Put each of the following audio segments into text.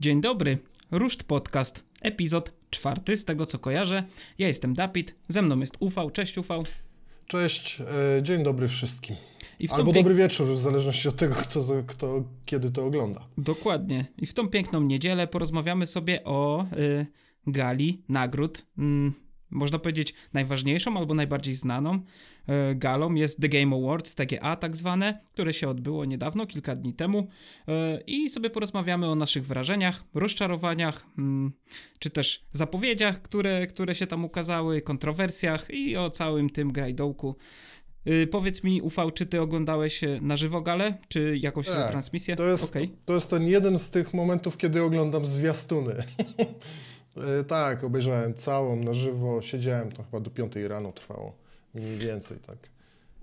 Dzień dobry, Ruszt Podcast, epizod czwarty, z tego co kojarzę. Ja jestem Dapit, ze mną jest Ufał. Cześć Ufał. Cześć, e, dzień dobry wszystkim. Albo dobry wieczór, w zależności od tego, kto, kto kiedy to ogląda. Dokładnie. I w tą piękną niedzielę porozmawiamy sobie o y, gali nagród. Mm, można powiedzieć najważniejszą albo najbardziej znaną y, galą jest The Game Awards, TGA tak zwane, które się odbyło niedawno, kilka dni temu. Y, I sobie porozmawiamy o naszych wrażeniach, rozczarowaniach, mm, czy też zapowiedziach, które, które się tam ukazały, kontrowersjach i o całym tym grajdołku. Y, powiedz mi, Ufał, czy ty oglądałeś e, na żywo galę, czy jakąś Tak, transmisję? To jest, Okej. to jest ten jeden z tych momentów, kiedy oglądam zwiastuny. E, tak, obejrzałem całą na żywo, siedziałem, to chyba do 5 rano trwało, mniej więcej, tak.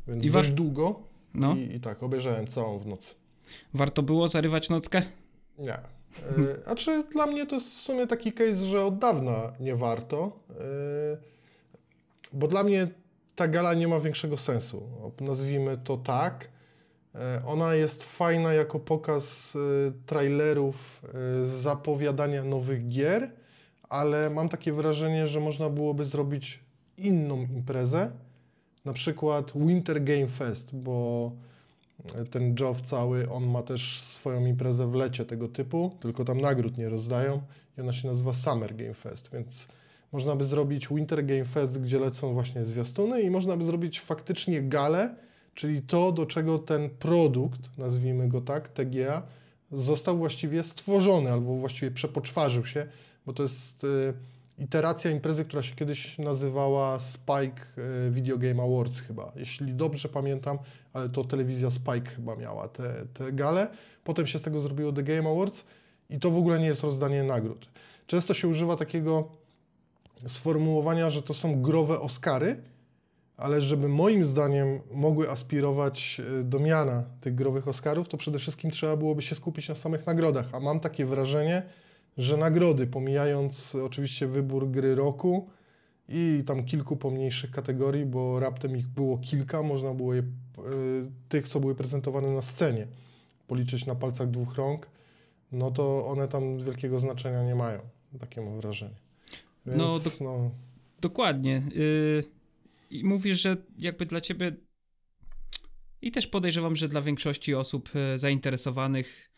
Więc I dość długo No. i, i tak, obejrzałem całą w nocy. Warto było zarywać nockę? Nie. E, A czy dla mnie to jest w sumie taki case, że od dawna nie warto, e, bo dla mnie ta gala nie ma większego sensu. Nazwijmy to tak. Ona jest fajna jako pokaz trailerów, zapowiadania nowych gier, ale mam takie wrażenie, że można byłoby zrobić inną imprezę, na przykład Winter Game Fest, bo ten Job cały, on ma też swoją imprezę w lecie tego typu, tylko tam nagród nie rozdają i ona się nazywa Summer Game Fest, więc można by zrobić Winter Game Fest, gdzie lecą właśnie zwiastuny i można by zrobić faktycznie galę, czyli to, do czego ten produkt, nazwijmy go tak, TGA, został właściwie stworzony albo właściwie przepoczwarzył się, bo to jest y, iteracja imprezy, która się kiedyś nazywała Spike y, Video Game Awards chyba, jeśli dobrze pamiętam, ale to telewizja Spike chyba miała te, te gale. Potem się z tego zrobiło The Game Awards i to w ogóle nie jest rozdanie nagród. Często się używa takiego sformułowania, że to są growe Oscary, ale żeby moim zdaniem mogły aspirować y, do miana tych growych Oscarów, to przede wszystkim trzeba byłoby się skupić na samych nagrodach, a mam takie wrażenie, że nagrody, pomijając oczywiście wybór gry roku i tam kilku pomniejszych kategorii, bo raptem ich było kilka, można było je, y, tych, co były prezentowane na scenie, policzyć na palcach dwóch rąk, no to one tam wielkiego znaczenia nie mają. Takie mam wrażenie. Więc, No, no, do- Dokładnie. Yy, I mówisz, że jakby dla ciebie i też podejrzewam, że dla większości osób e, zainteresowanych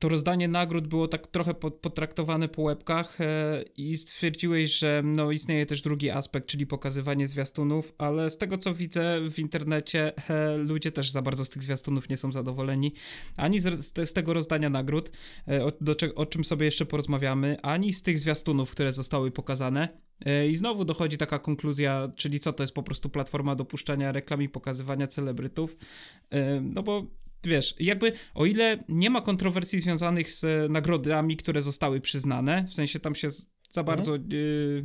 to rozdanie nagród było tak trochę po- potraktowane po łebkach e, i stwierdziłeś, że no istnieje też drugi aspekt, czyli pokazywanie zwiastunów, ale z tego co widzę w internecie e, ludzie też za bardzo z tych zwiastunów nie są zadowoleni, ani z, z, te- z tego rozdania nagród, e, o, o czym sobie jeszcze porozmawiamy, ani z tych zwiastunów, które zostały pokazane. I znowu dochodzi taka konkluzja, czyli co to jest po prostu platforma dopuszczania reklam i pokazywania celebrytów. No bo wiesz, jakby o ile nie ma kontrowersji związanych z e, nagrodami, które zostały przyznane, w sensie tam się za bardzo, e,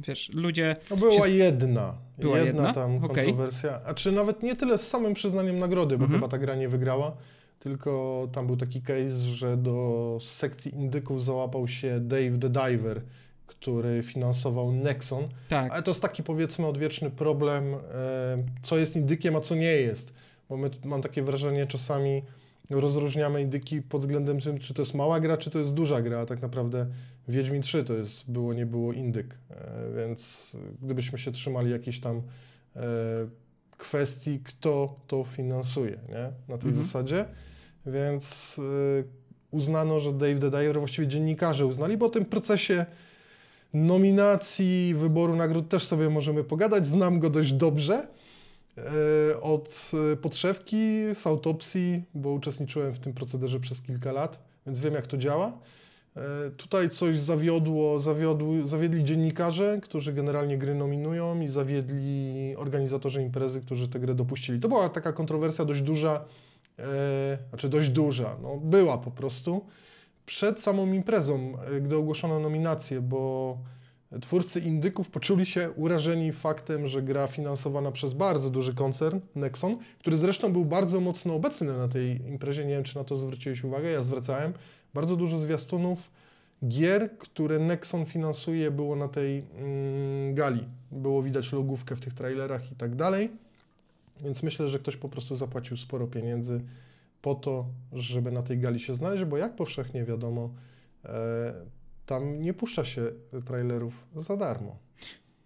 wiesz, ludzie. No była się- jedna. Była jedna, jedna? tam Okej. kontrowersja. A czy nawet nie tyle z samym przyznaniem nagrody, bo Mhm. chyba ta gra nie wygrała, tylko tam był taki case, że do sekcji indyków załapał się Dave the Diver, który finansował Nexon. Tak, Ale to jest taki powiedzmy odwieczny problem, e, co jest indykiem, a co nie jest. Bo my, mam takie wrażenie czasami rozróżniamy indyki pod względem tym, czy to jest mała gra, czy to jest duża gra, a tak naprawdę Wiedźmin 3 to jest było, nie było indyk, e, więc gdybyśmy się trzymali jakichś tam e, kwestii, kto to finansuje, nie? Na tej Mhm. zasadzie, więc e, uznano, że Dave the Diver, właściwie dziennikarze uznali, bo o tym procesie nominacji, wyboru nagród też sobie możemy pogadać. Znam go dość dobrze od e, podszewki, z autopsji, bo uczestniczyłem w tym procederze przez kilka lat, więc wiem jak to działa. E, Tutaj coś zawiodło, zawiodły, zawiedli dziennikarze, którzy generalnie gry nominują i zawiedli organizatorzy imprezy, którzy tę grę dopuścili. To była taka kontrowersja dość duża, e, znaczy dość duża, no była po prostu przed samą imprezą, e, gdy ogłoszono nominacje, bo twórcy indyków poczuli się urażeni faktem, że gra finansowana przez bardzo duży koncern, Nexon, który zresztą był bardzo mocno obecny na tej imprezie, nie wiem czy na to zwróciłeś uwagę, ja zwracałem, bardzo dużo zwiastunów gier, które Nexon finansuje było na tej mm, gali. Było widać logówkę w tych trailerach i tak dalej, więc myślę, że ktoś po prostu zapłacił sporo pieniędzy po to, żeby na tej gali się znaleźć, bo jak powszechnie wiadomo, e, tam nie puszcza się trailerów za darmo.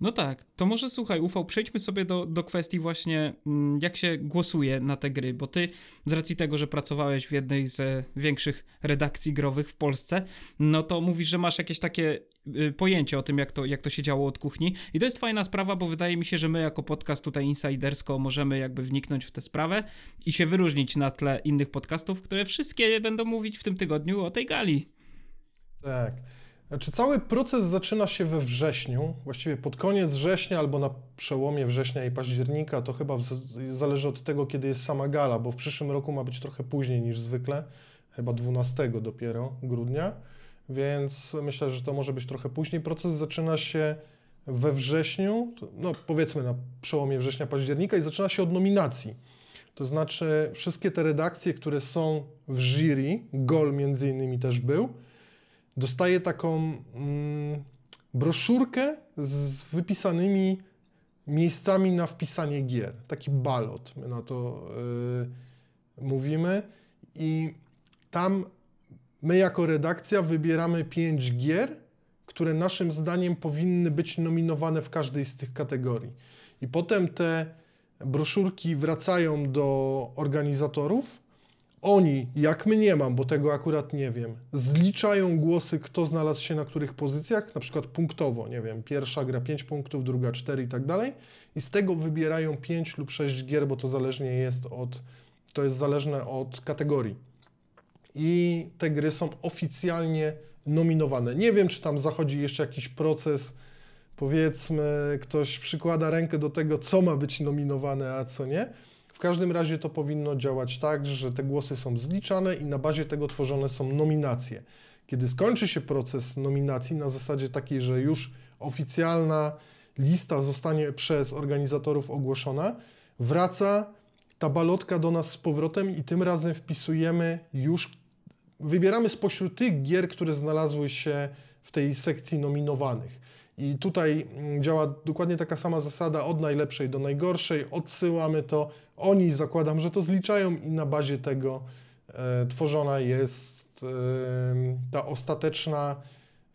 No tak, to może słuchaj, Ufał, przejdźmy sobie do, do kwestii właśnie, mm, jak się głosuje na te gry, bo ty z racji tego, że pracowałeś w jednej z większych redakcji growych w Polsce, no to mówisz, że masz jakieś takie y, pojęcie o tym, jak to, jak to się działo od kuchni i to jest fajna sprawa, bo wydaje mi się, że my jako podcast tutaj insidersko możemy jakby wniknąć w tę sprawę i się wyróżnić na tle innych podcastów, które wszystkie będą mówić w tym tygodniu o tej gali. Tak. Znaczy, cały proces zaczyna się we wrześniu, właściwie pod koniec września albo na przełomie września i października. To chyba zależy od tego, kiedy jest sama gala, bo w przyszłym roku ma być trochę później niż zwykle, chyba 12 dopiero grudnia, więc myślę, że to może być trochę później. Proces zaczyna się we wrześniu, no powiedzmy na przełomie września, października i zaczyna się od nominacji. To znaczy wszystkie te redakcje, które są w jury, Gol między innymi też był, dostaje taką mm, broszurkę z wypisanymi miejscami na wpisanie gier. Taki balot, my na to yy, mówimy. I tam my jako redakcja wybieramy pięć gier, które naszym zdaniem powinny być nominowane w każdej z tych kategorii. I potem te broszurki wracają do organizatorów oni, jak my nie mam, bo tego akurat nie wiem, zliczają głosy, kto znalazł się na których pozycjach, na przykład punktowo, nie wiem, pierwsza gra 5 punktów, druga 4 i tak dalej, i z tego wybierają 5 lub 6 gier, bo to zależnie jest od, to jest zależne od kategorii. I te gry są oficjalnie nominowane. Nie wiem, czy tam zachodzi jeszcze jakiś proces, powiedzmy, ktoś przykłada rękę do tego, co ma być nominowane, a co nie w każdym razie to powinno działać tak, że te głosy są zliczane i na bazie tego tworzone są nominacje. Kiedy skończy się proces nominacji na zasadzie takiej, że już oficjalna lista zostanie przez organizatorów ogłoszona, wraca ta balotka do nas z powrotem i tym razem wpisujemy już, wybieramy spośród tych gier, które znalazły się w tej sekcji nominowanych. I tutaj mm, działa dokładnie taka sama zasada od najlepszej do najgorszej. Odsyłamy to, oni zakładam, że to zliczają i na bazie tego e, tworzona jest e, ta ostateczna,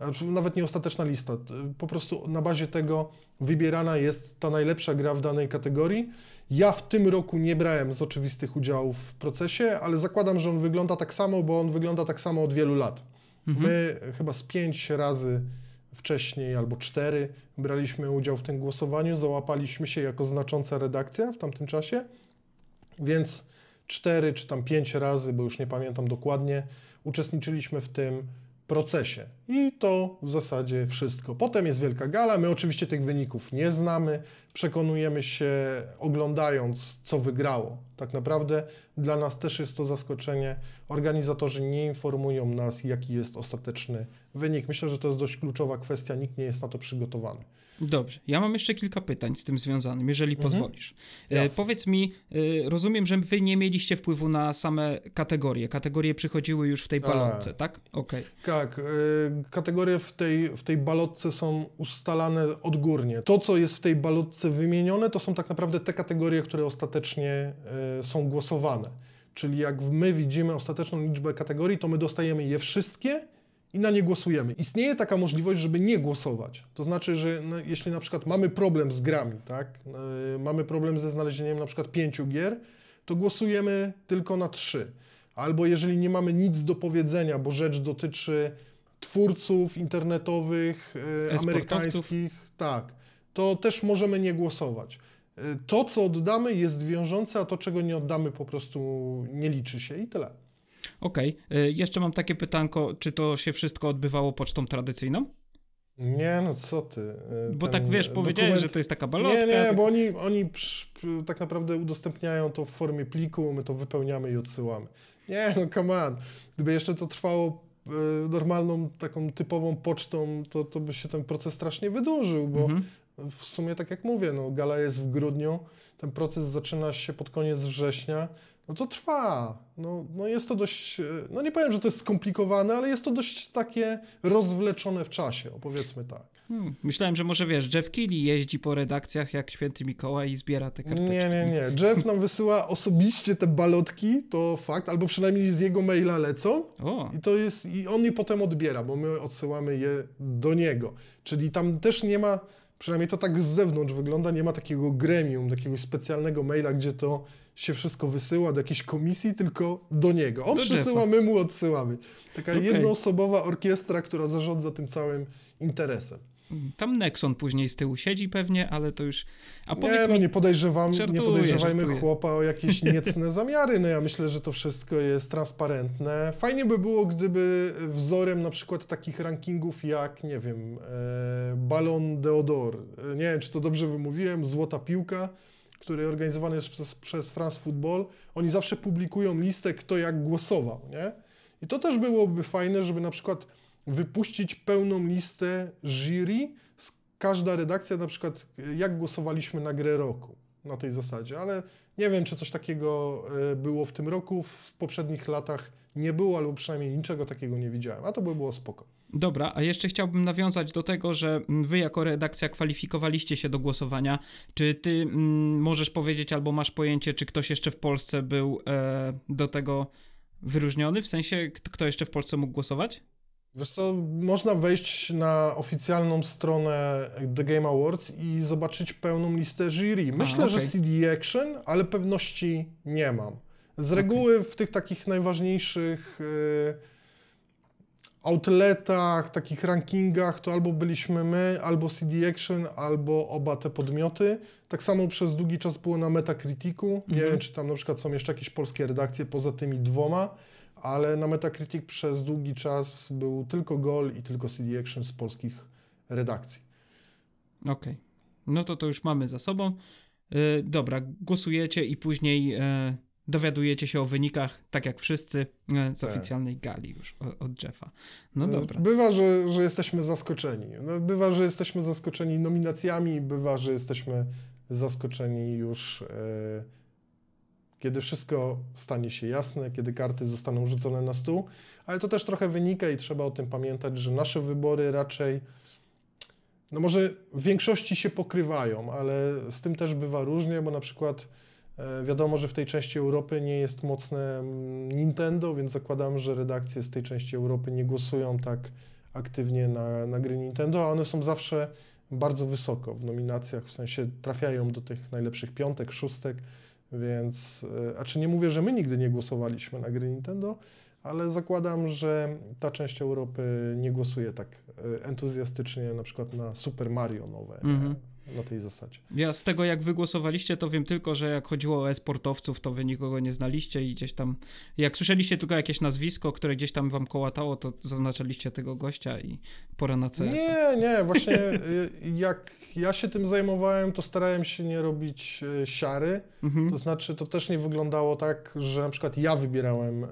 znaczy nawet nie ostateczna lista, po prostu na bazie tego wybierana jest ta najlepsza gra w danej kategorii. Ja w tym roku nie brałem z oczywistych udziałów w procesie, ale zakładam, że on wygląda tak samo, bo on wygląda tak samo od wielu lat. Mhm. My chyba z pięć razy wcześniej albo cztery braliśmy udział w tym głosowaniu, załapaliśmy się jako znacząca redakcja w tamtym czasie, więc cztery czy tam pięć razy, bo już nie pamiętam dokładnie, uczestniczyliśmy w tym procesie. I to w zasadzie wszystko. Potem jest wielka gala. My oczywiście tych wyników nie znamy. Przekonujemy się oglądając, co wygrało. Tak naprawdę dla nas też jest to zaskoczenie. Organizatorzy nie informują nas, jaki jest ostateczny wynik. Myślę, że to jest dość kluczowa kwestia. Nikt nie jest na to przygotowany. Dobrze, ja mam jeszcze kilka pytań z tym związanych, jeżeli mhm. pozwolisz. E, powiedz mi, e, rozumiem, że wy nie mieliście wpływu na same kategorie. Kategorie przychodziły już w tej balotce, tak? Okej. Okay. Tak, e, kategorie w tej, w tej balotce są ustalane odgórnie. To, co jest w tej balotce wymienione, to są tak naprawdę te kategorie, które ostatecznie e, są głosowane. Czyli jak my widzimy ostateczną liczbę kategorii, to my dostajemy je wszystkie i na nie głosujemy. Istnieje taka możliwość, żeby nie głosować. To znaczy, że no, jeśli na przykład mamy problem z grami, tak, yy, mamy problem ze znalezieniem na przykład pięciu gier, to głosujemy tylko na trzy. Albo jeżeli nie mamy nic do powiedzenia, bo rzecz dotyczy twórców internetowych, yy, amerykańskich, tak, to też możemy nie głosować. Yy, to, co oddamy, jest wiążące, a to, czego nie oddamy, po prostu nie liczy się i tyle. Okej, okay. jeszcze mam takie pytanko, czy to się wszystko odbywało pocztą tradycyjną? Nie, no co ty. Y, bo tak wiesz, powiedziałeś, dokument... że to jest taka balotka. Nie, nie, bo oni, oni tak naprawdę udostępniają to w formie pliku, my to wypełniamy i odsyłamy. Nie, no come on. Gdyby jeszcze to trwało y, normalną, taką typową pocztą, to, to by się ten proces strasznie wydłużył, bo mhm. W sumie tak jak mówię, no gala jest w grudniu, ten proces zaczyna się pod koniec września, no to trwa. No, no jest to dość, e, no nie powiem, że to jest skomplikowane, ale jest to dość takie rozwleczone w czasie, opowiedzmy tak. Hmm, myślałem, że może wiesz, Jeff Keighley jeździ po redakcjach jak święty Mikołaj i zbiera te karteczki. Nie, nie, nie. Jeff nam wysyła osobiście te balotki, to fakt, albo przynajmniej z jego maila lecą. O, I to jest, i on je potem odbiera, bo my odsyłamy je do niego. Czyli tam też nie ma, przynajmniej to tak z zewnątrz wygląda, nie ma takiego gremium, takiego specjalnego maila, gdzie to się wszystko wysyła do jakiejś komisji, tylko do niego. On Do przesyła, my mu odsyłamy. Taka Okej. jednoosobowa orkiestra, która zarządza tym całym interesem. Tam Nexon później z tyłu siedzi pewnie, ale to już... A Nie, powiedz no mi, nie podejrzewam, nie Żartuję, podejrzewajmy żartuję. chłopa o jakieś niecne zamiary. No ja myślę, że to wszystko jest transparentne. Fajnie by było, gdyby wzorem na przykład takich rankingów jak, nie wiem, e, Ballon d'Or, e, nie wiem, czy to dobrze wymówiłem, Złota Piłka, który organizowany jest przez, przez France Football, oni zawsze publikują listę, kto jak głosował, nie? I to też byłoby fajne, żeby na przykład wypuścić pełną listę jury, każda redakcja na przykład jak głosowaliśmy na grę roku na tej zasadzie, ale nie wiem, czy coś takiego e, było w tym roku, w poprzednich latach nie było, albo przynajmniej niczego takiego nie widziałem, a to by było spoko. Dobra, a jeszcze chciałbym nawiązać do tego, że mm, wy jako redakcja kwalifikowaliście się do głosowania. Czy ty mm, możesz powiedzieć albo masz pojęcie, czy ktoś jeszcze w Polsce był e, do tego wyróżniony? W sensie, kto jeszcze w Polsce mógł głosować? Co, można wejść na oficjalną stronę The Game Awards i zobaczyć pełną listę jury. Myślę, że okej. CD Action, ale pewności nie mam. Z reguły w tych takich najważniejszych y, outletach, takich rankingach, to albo byliśmy my, albo CD Action, albo oba te podmioty. Tak samo przez długi czas było na Metacriticu. Nie Mhm. wiem, czy tam na przykład są jeszcze jakieś polskie redakcje poza tymi dwoma, ale na Metacritic przez długi czas był tylko Gol i tylko CD Action z polskich redakcji. Okej. No to to już mamy za sobą. E, dobra, głosujecie i później e, dowiadujecie się o wynikach, tak jak wszyscy, e, z Tak. oficjalnej gali już o, od Jeffa. No E, dobra. Bywa, że, że jesteśmy zaskoczeni. No, bywa, że jesteśmy zaskoczeni nominacjami, bywa, że jesteśmy zaskoczeni już, e, kiedy wszystko stanie się jasne, kiedy karty zostaną rzucone na stół. Ale to też trochę wynika i trzeba o tym pamiętać, że nasze wybory raczej, no może w większości się pokrywają, ale z tym też bywa różnie, bo na przykład e, wiadomo, że w tej części Europy nie jest mocne mm, Nintendo, więc zakładam, że redakcje z tej części Europy nie głosują tak aktywnie na, na gry Nintendo, a one są zawsze bardzo wysoko w nominacjach, w sensie trafiają do tych najlepszych piątek, szóstek, więc, e, a czy nie mówię, że my nigdy nie głosowaliśmy na gry Nintendo, ale zakładam, że ta część Europy nie głosuje tak e, entuzjastycznie na przykład na Super Mario nowe, nie? Mhm. Na tej zasadzie. Ja z tego, jak wy głosowaliście, to wiem tylko, że jak chodziło o e-sportowców, to wy nikogo nie znaliście i gdzieś tam, jak słyszeliście tylko jakieś nazwisko, które gdzieś tam wam kołatało, to zaznaczaliście tego gościa i pora na CS. Nie, nie, właśnie y, jak ja się tym zajmowałem, to starałem się nie robić y, siary. Mhm. To znaczy, to też nie wyglądało tak, że na przykład ja wybierałem e,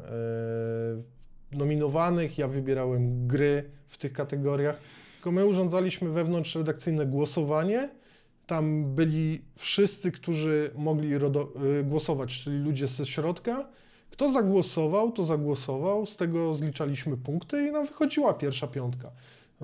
nominowanych, ja wybierałem gry w tych kategoriach, tylko my urządzaliśmy wewnątrz redakcyjne głosowanie. Tam byli wszyscy, którzy mogli y, głosować, czyli ludzie ze środka. Kto zagłosował, to zagłosował, z tego zliczaliśmy punkty i nam wychodziła pierwsza piątka.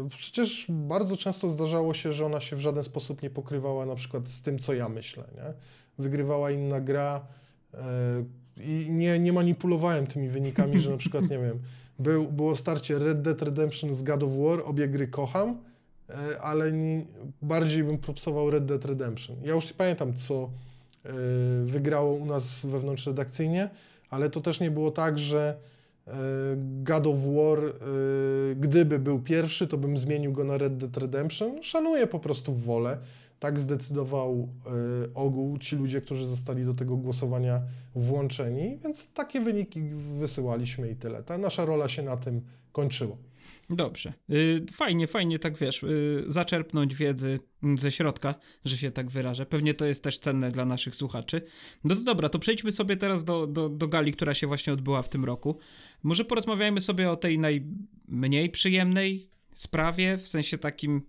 Przecież bardzo często zdarzało się, że ona się w żaden sposób nie pokrywała na przykład z tym, co ja myślę. Nie? Wygrywała inna gra e, i nie, nie manipulowałem tymi wynikami, że na przykład, nie wiem, był, było starcie Red Dead Redemption z God of War, obie gry kocham, ale nie, bardziej bym propsował Red Dead Redemption. Ja już nie pamiętam, co e, wygrało u nas wewnątrz redakcyjnie, ale to też nie było tak, że e, God of War, e, gdyby był pierwszy, to bym zmienił go na Red Dead Redemption. Szanuję po prostu wolę. Tak zdecydował e, ogół, ci ludzie, którzy zostali do tego głosowania włączeni, więc takie wyniki wysyłaliśmy i tyle. Ta nasza rola się na tym kończyła. Dobrze. Y, fajnie, fajnie, tak wiesz, y, zaczerpnąć wiedzy ze środka, że się tak wyrażę. Pewnie to jest też cenne dla naszych słuchaczy. No to dobra, to przejdźmy sobie teraz do, do, do gali, która się właśnie odbyła w tym roku. Może porozmawiajmy sobie o tej najmniej przyjemnej sprawie, w sensie takim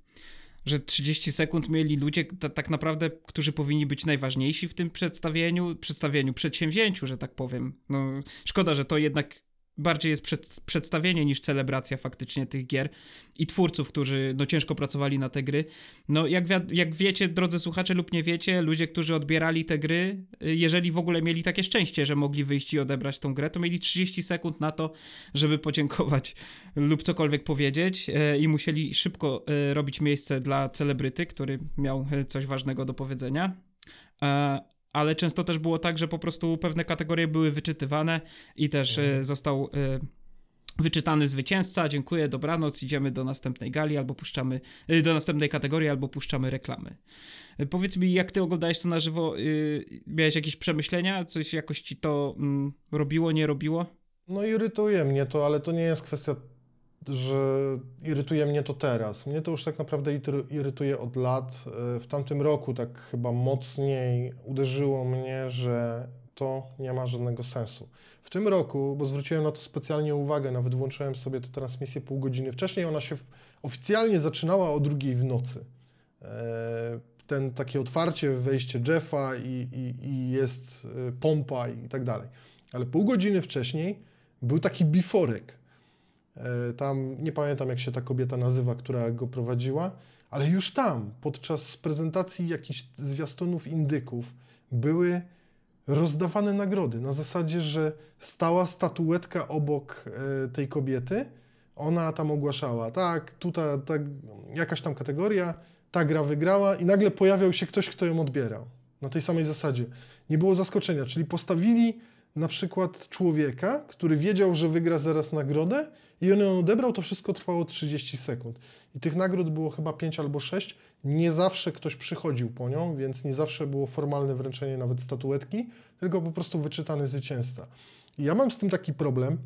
że 30 sekund mieli ludzie ta, tak naprawdę, którzy powinni być najważniejsi w tym przedstawieniu, przedstawieniu, przedsięwzięciu, że tak powiem. No, szkoda, że to jednak bardziej jest przed, przedstawienie niż celebracja faktycznie tych gier i twórców, którzy no ciężko pracowali na te gry. No jak, jak wiecie, drodzy słuchacze lub nie wiecie, ludzie, którzy odbierali te gry, y, jeżeli w ogóle mieli takie szczęście, że mogli wyjść i odebrać tą grę, to mieli 30 sekund na to, żeby podziękować lub cokolwiek powiedzieć y, i musieli szybko y, robić miejsce dla celebryty, który miał coś ważnego do powiedzenia ale często też było tak, że po prostu pewne kategorie były wyczytywane i też mhm. został e, wyczytany zwycięzca, dziękuję, dobranoc, idziemy do następnej gali albo puszczamy, e, do następnej kategorii albo puszczamy reklamy. Powiedz mi, jak ty oglądałeś to na żywo, miałeś jakieś przemyślenia, coś jakoś ci to mm, robiło, nie robiło? No irytuje mnie to, ale to nie jest kwestia że irytuje mnie to teraz. Mnie to już tak naprawdę irytuje od lat. E, w tamtym roku tak chyba mocniej uderzyło mnie, że to nie ma żadnego sensu. W tym roku, bo zwróciłem na to specjalnie uwagę, nawet włączyłem sobie tę transmisję pół godziny wcześniej, ona się oficjalnie zaczynała o drugiej w nocy. E, ten takie otwarcie, wejście Jeffa i, i, i jest e, pompa i tak dalej. Ale pół godziny wcześniej był taki biforek tam nie pamiętam, jak się ta kobieta nazywa, która go prowadziła, ale już tam, podczas prezentacji jakichś zwiastunów indyków, były rozdawane nagrody na zasadzie, że stała statuetka obok e, tej kobiety, ona tam ogłaszała, tak, tutaj tak, jakaś tam kategoria, ta gra wygrała i nagle pojawiał się ktoś, kto ją odbierał. Na tej samej zasadzie. Nie było zaskoczenia, czyli postawili na przykład człowieka, który wiedział, że wygra zaraz nagrodę i on ją odebrał, to wszystko trwało 30 sekund. I tych nagród było chyba 5 albo 6. Nie zawsze ktoś przychodził po nią, więc nie zawsze było formalne wręczenie nawet statuetki, tylko po prostu wyczytany zwycięzca. I ja mam z tym taki problem,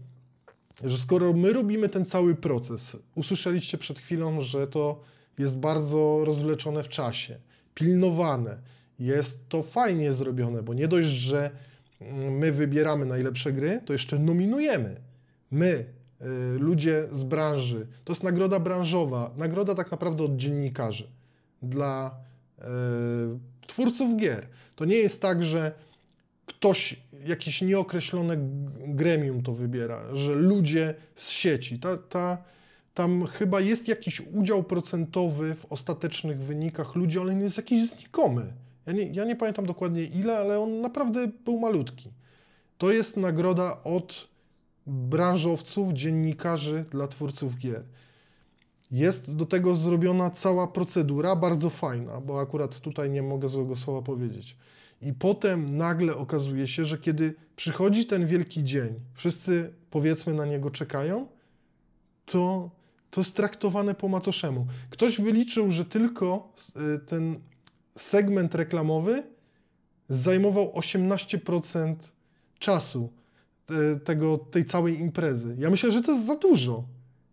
że skoro my robimy ten cały proces, usłyszeliście przed chwilą, że to jest bardzo rozwleczone w czasie, pilnowane, jest to fajnie zrobione, bo nie dość, że my wybieramy najlepsze gry, to jeszcze nominujemy. My, y, ludzie z branży. To jest nagroda branżowa, nagroda tak naprawdę od dziennikarzy dla y, twórców gier. To nie jest tak, że ktoś, jakieś nieokreślone gremium to wybiera, że ludzie z sieci. Ta, ta, tam chyba jest jakiś udział procentowy w ostatecznych wynikach ludzi, ale nie jest jakiś znikomy. Ja nie, ja nie pamiętam dokładnie ile, ale on naprawdę był malutki. To jest nagroda od branżowców, dziennikarzy dla twórców gier. Jest do tego zrobiona cała procedura, bardzo fajna, bo akurat tutaj nie mogę złego słowa powiedzieć. I potem nagle okazuje się, że kiedy przychodzi ten wielki dzień, wszyscy powiedzmy na niego czekają, to to jest traktowane po macoszemu. Ktoś wyliczył, że tylko y, ten segment reklamowy zajmował 18% czasu e, tego, tej całej imprezy. Ja myślę, że to jest za dużo.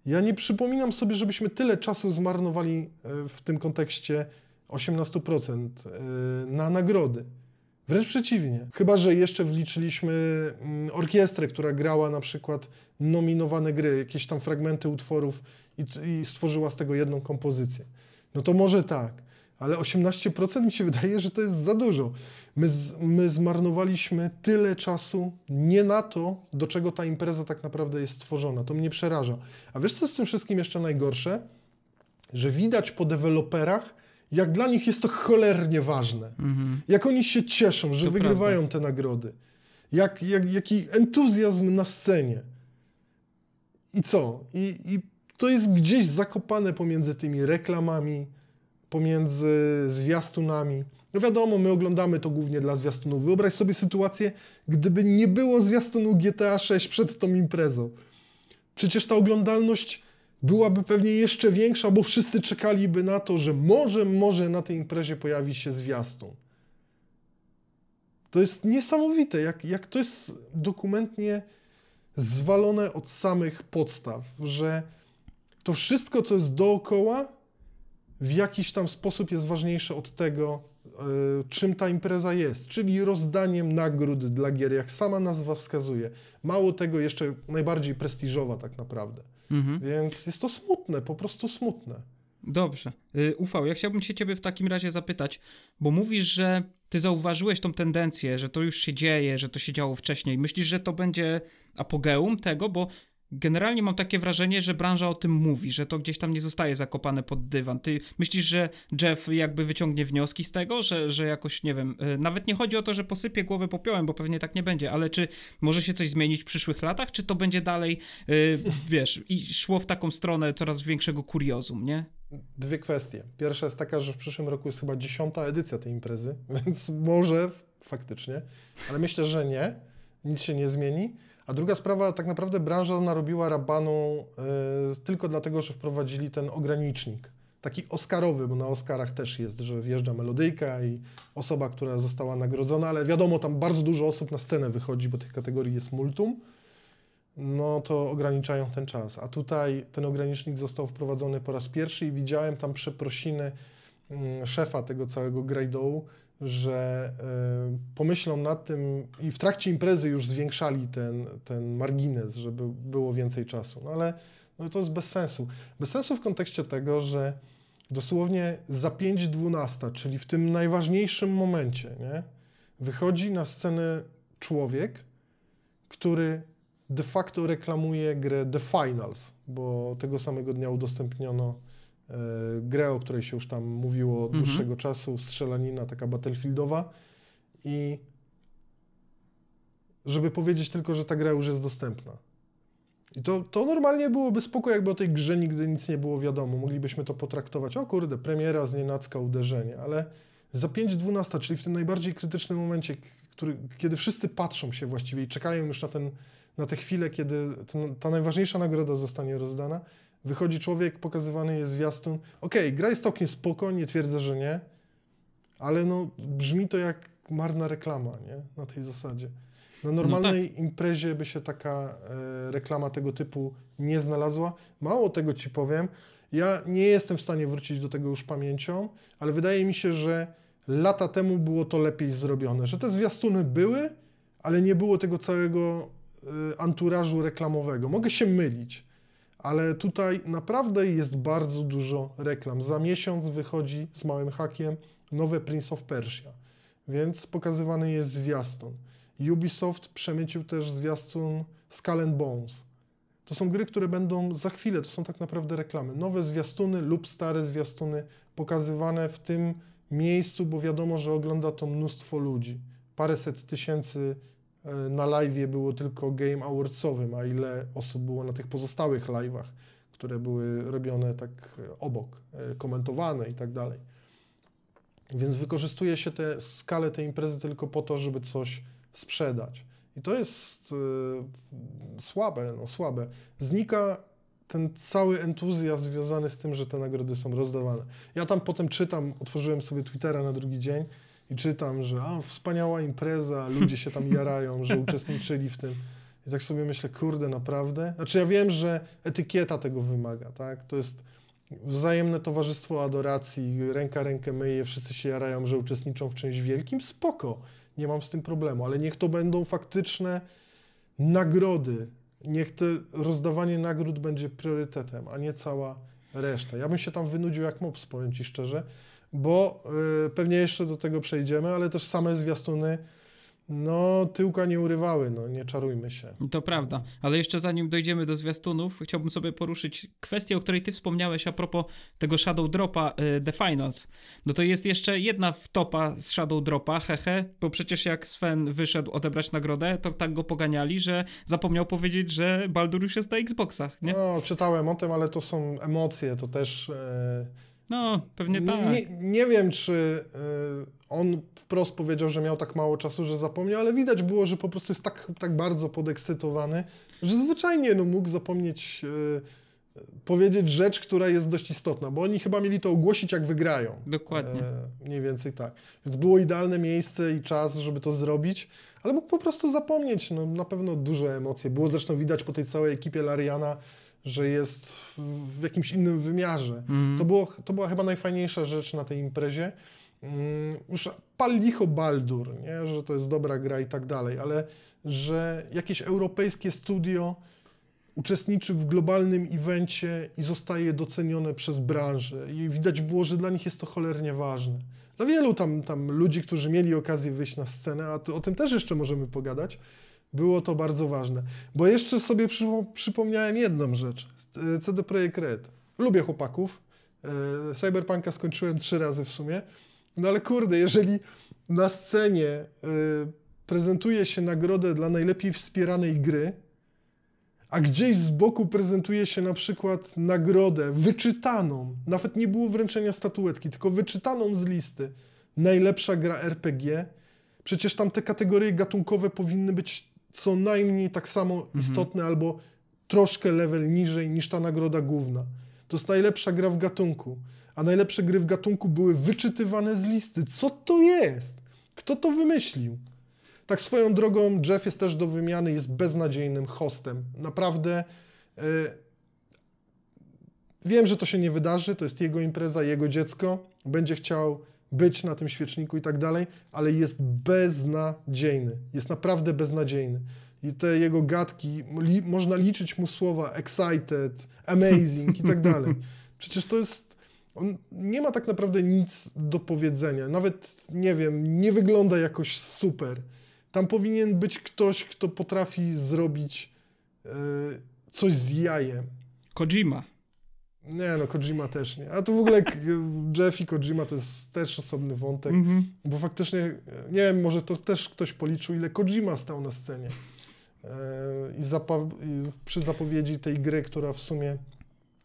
Ja nie przypominam sobie, żebyśmy tyle czasu zmarnowali e, w tym kontekście 18% e, na nagrody. Wręcz przeciwnie. Chyba, że jeszcze wliczyliśmy mm, orkiestrę, która grała na przykład nominowane gry, jakieś tam fragmenty utworów i, i stworzyła z tego jedną kompozycję. No to może tak ale 18% mi się wydaje, że to jest za dużo. My, z, my zmarnowaliśmy tyle czasu nie na to, do czego ta impreza tak naprawdę jest stworzona. To mnie przeraża. A wiesz, co z tym wszystkim jeszcze najgorsze? Że widać po deweloperach, jak dla nich jest to cholernie ważne. Mhm. Jak oni się cieszą, że to wygrywają prawda. te nagrody. Jak, jak, jaki entuzjazm na scenie. I co? I, I to jest gdzieś zakopane pomiędzy tymi reklamami, pomiędzy zwiastunami. No wiadomo, my oglądamy to głównie dla zwiastunów. Wyobraź sobie sytuację, gdyby nie było zwiastunu GTA 6 przed tą imprezą. Przecież ta oglądalność byłaby pewnie jeszcze większa, bo wszyscy czekaliby na to, że może, może na tej imprezie pojawi się zwiastun. To jest niesamowite, jak, jak to jest dokumentnie zwalone od samych podstaw, że to wszystko, co jest dookoła, w jakiś tam sposób jest ważniejsze od tego, e, czym ta impreza jest, czyli rozdaniem nagród dla gier, jak sama nazwa wskazuje. Mało tego, jeszcze najbardziej prestiżowa tak naprawdę. Mhm. Więc jest to smutne, po prostu smutne. Dobrze. Y, Ufał, ja chciałbym się ciebie w takim razie zapytać, bo mówisz, że ty zauważyłeś tą tendencję, że to już się dzieje, że to się działo wcześniej. Myślisz, że to będzie apogeum tego, bo generalnie mam takie wrażenie, że branża o tym mówi, że to gdzieś tam nie zostaje zakopane pod dywan. Ty myślisz, że Jeff jakby wyciągnie wnioski z tego, że, że jakoś, nie wiem, y, nawet nie chodzi o to, że posypie głowę popiołem, bo pewnie tak nie będzie, ale czy może się coś zmienić w przyszłych latach, czy to będzie dalej, y, wiesz, i szło w taką stronę coraz większego kuriozum, nie? Dwie kwestie. Pierwsza jest taka, że w przyszłym roku jest chyba dziesiąta edycja tej imprezy, więc może faktycznie, ale myślę, że nie. Nic się nie zmieni. A druga sprawa, tak naprawdę branża narobiła rabanu y, tylko dlatego, że wprowadzili ten ogranicznik. Taki Oscarowy, bo na Oscarach też jest, że wjeżdża melodyjka i osoba, która została nagrodzona, ale wiadomo, tam bardzo dużo osób na scenę wychodzi, bo tych kategorii jest multum no to ograniczają ten czas. A tutaj ten ogranicznik został wprowadzony po raz pierwszy i widziałem tam przeprosiny mm, szefa tego całego grade'u, że y, pomyślą nad tym i w trakcie imprezy już zwiększali ten, ten margines, żeby było więcej czasu. No ale no to jest bez sensu. Bez sensu w kontekście tego, że dosłownie za 5.12, czyli w tym najważniejszym momencie, nie, wychodzi na scenę człowiek, który de facto reklamuje grę The Finals, bo tego samego dnia udostępniono grę, o której się już tam mówiło od Mhm. dłuższego czasu, strzelanina taka battlefieldowa i żeby powiedzieć tylko, że ta gra już jest dostępna. I to, to normalnie byłoby spoko, jakby o tej grze nigdy nic nie było wiadomo. Moglibyśmy to potraktować, o kurde, premiera, znienacka, uderzenie, ale za 5.12, czyli w tym najbardziej krytycznym momencie, który, kiedy wszyscy patrzą się właściwie i czekają już na, ten, na tę chwilę, kiedy ta najważniejsza nagroda zostanie rozdana, wychodzi człowiek, pokazywany jest zwiastun. Okej, gra jest całkiem spoko, nie twierdzę, że nie, ale no brzmi to jak marna reklama, nie? Na tej zasadzie. Na normalnej imprezie by się taka e, reklama tego typu nie znalazła. Mało tego ci powiem, ja nie jestem w stanie wrócić do tego już pamięcią, ale wydaje mi się, że lata temu było to lepiej zrobione, że te zwiastuny były, ale nie było tego całego e, anturażu reklamowego. Mogę się mylić, ale tutaj naprawdę jest bardzo dużo reklam. Za miesiąc wychodzi z małym hakiem nowe Prince of Persia, więc pokazywany jest zwiastun. Ubisoft przemycił też zwiastun Skull and Bones. To są gry, które będą za chwilę, to są tak naprawdę reklamy. Nowe zwiastuny lub stare zwiastuny pokazywane w tym miejscu, bo wiadomo, że ogląda to mnóstwo ludzi. Paręset tysięcy na live było tylko Game Awardsowym, a ile osób było na tych pozostałych live'ach, które były robione tak e, obok, e, komentowane i tak dalej. Więc wykorzystuje się tę skalę tej imprezy tylko po to, żeby coś sprzedać. I to jest e, słabe, no słabe. Znika ten cały entuzjazm związany z tym, że te nagrody są rozdawane. Ja tam potem czytam, otworzyłem sobie Twittera na drugi dzień i czytam, że a, wspaniała impreza, ludzie się tam jarają, że uczestniczyli w tym. I tak sobie myślę, kurde, naprawdę? Znaczy ja wiem, że etykieta tego wymaga, tak? To jest wzajemne towarzystwo adoracji, ręka rękę myje, wszyscy się jarają, że uczestniczą w czymś wielkim, spoko, nie mam z tym problemu, ale niech to będą faktyczne nagrody, niech to rozdawanie nagród będzie priorytetem, a nie cała reszta. Ja bym się tam wynudził jak mops, powiem Ci szczerze, bo y, pewnie jeszcze do tego przejdziemy, ale też same zwiastuny, no tyłka nie urywały, no nie czarujmy się. To prawda, ale jeszcze zanim dojdziemy do zwiastunów, chciałbym sobie poruszyć kwestię, o której ty wspomniałeś a propos tego Shadow Dropa y, The Finals. No to jest jeszcze jedna wtopa z Shadow Dropa, hehe, bo przecież jak Sven wyszedł odebrać nagrodę, to tak go poganiali, że zapomniał powiedzieć, że Baldur już jest na Xboxach, nie? No, czytałem o tym, ale to są emocje, to też... e, No, pewnie nie, tak. nie, nie wiem, czy e, on wprost powiedział, że miał tak mało czasu, że zapomniał, ale widać było, że po prostu jest tak, tak bardzo podekscytowany, że zwyczajnie no, mógł zapomnieć e, powiedzieć rzecz, która jest dość istotna, bo oni chyba mieli to ogłosić, jak wygrają. Dokładnie. E, mniej więcej tak. Więc było idealne miejsce i czas, żeby to zrobić, ale mógł po prostu zapomnieć. No, na pewno duże emocje. Było zresztą widać po tej całej ekipie Lariana, że jest w, jakimś innym wymiarze. Mhm. To, było, to była chyba najfajniejsza rzecz na tej imprezie. Mm, już pal licho Baldur, nie? że to jest dobra gra i tak dalej, ale że jakieś europejskie studio uczestniczy w globalnym evencie i zostaje docenione przez branżę. I widać było, że dla nich jest to cholernie ważne. Dla wielu tam, tam ludzi, którzy mieli okazję wyjść na scenę, a to, o tym też jeszcze możemy pogadać, było to bardzo ważne. Bo jeszcze sobie przypo- przypomniałem jedną rzecz. E, CD Projekt Red. Lubię chłopaków. E, Cyberpunka skończyłem trzy razy w sumie. No ale kurde, jeżeli na scenie e, prezentuje się nagrodę dla najlepiej wspieranej gry, a gdzieś z boku prezentuje się na przykład nagrodę wyczytaną, nawet nie było wręczenia statuetki, tylko wyczytaną z listy, najlepsza gra RPG, przecież tam te kategorie gatunkowe powinny być co najmniej tak samo istotne albo troszkę level niżej niż ta nagroda główna. To jest najlepsza gra w gatunku, a najlepsze gry w gatunku były wyczytywane z listy. Co to jest? Kto to wymyślił? Tak swoją drogą, Jeff jest też do wymiany, jest beznadziejnym hostem. Naprawdę e, wiem, że to się nie wydarzy, to jest jego impreza, jego dziecko, będzie chciał być na tym świeczniku i tak dalej, ale jest beznadziejny. Jest naprawdę beznadziejny. I te jego gadki, li, można liczyć mu słowa excited, amazing i tak dalej. Przecież to jest. On nie ma tak naprawdę nic do powiedzenia. Nawet, nie wiem, nie wygląda jakoś super. Tam powinien być ktoś, kto potrafi zrobić e, coś z jajem. Kojima. Nie no, Kojima też nie. A to w ogóle Jeff i Kojima to jest też osobny wątek, Mhm. bo faktycznie, nie wiem, może to też ktoś policzył, ile Kojima stał na scenie. E, I, I przy zapowiedzi tej gry, która w sumie,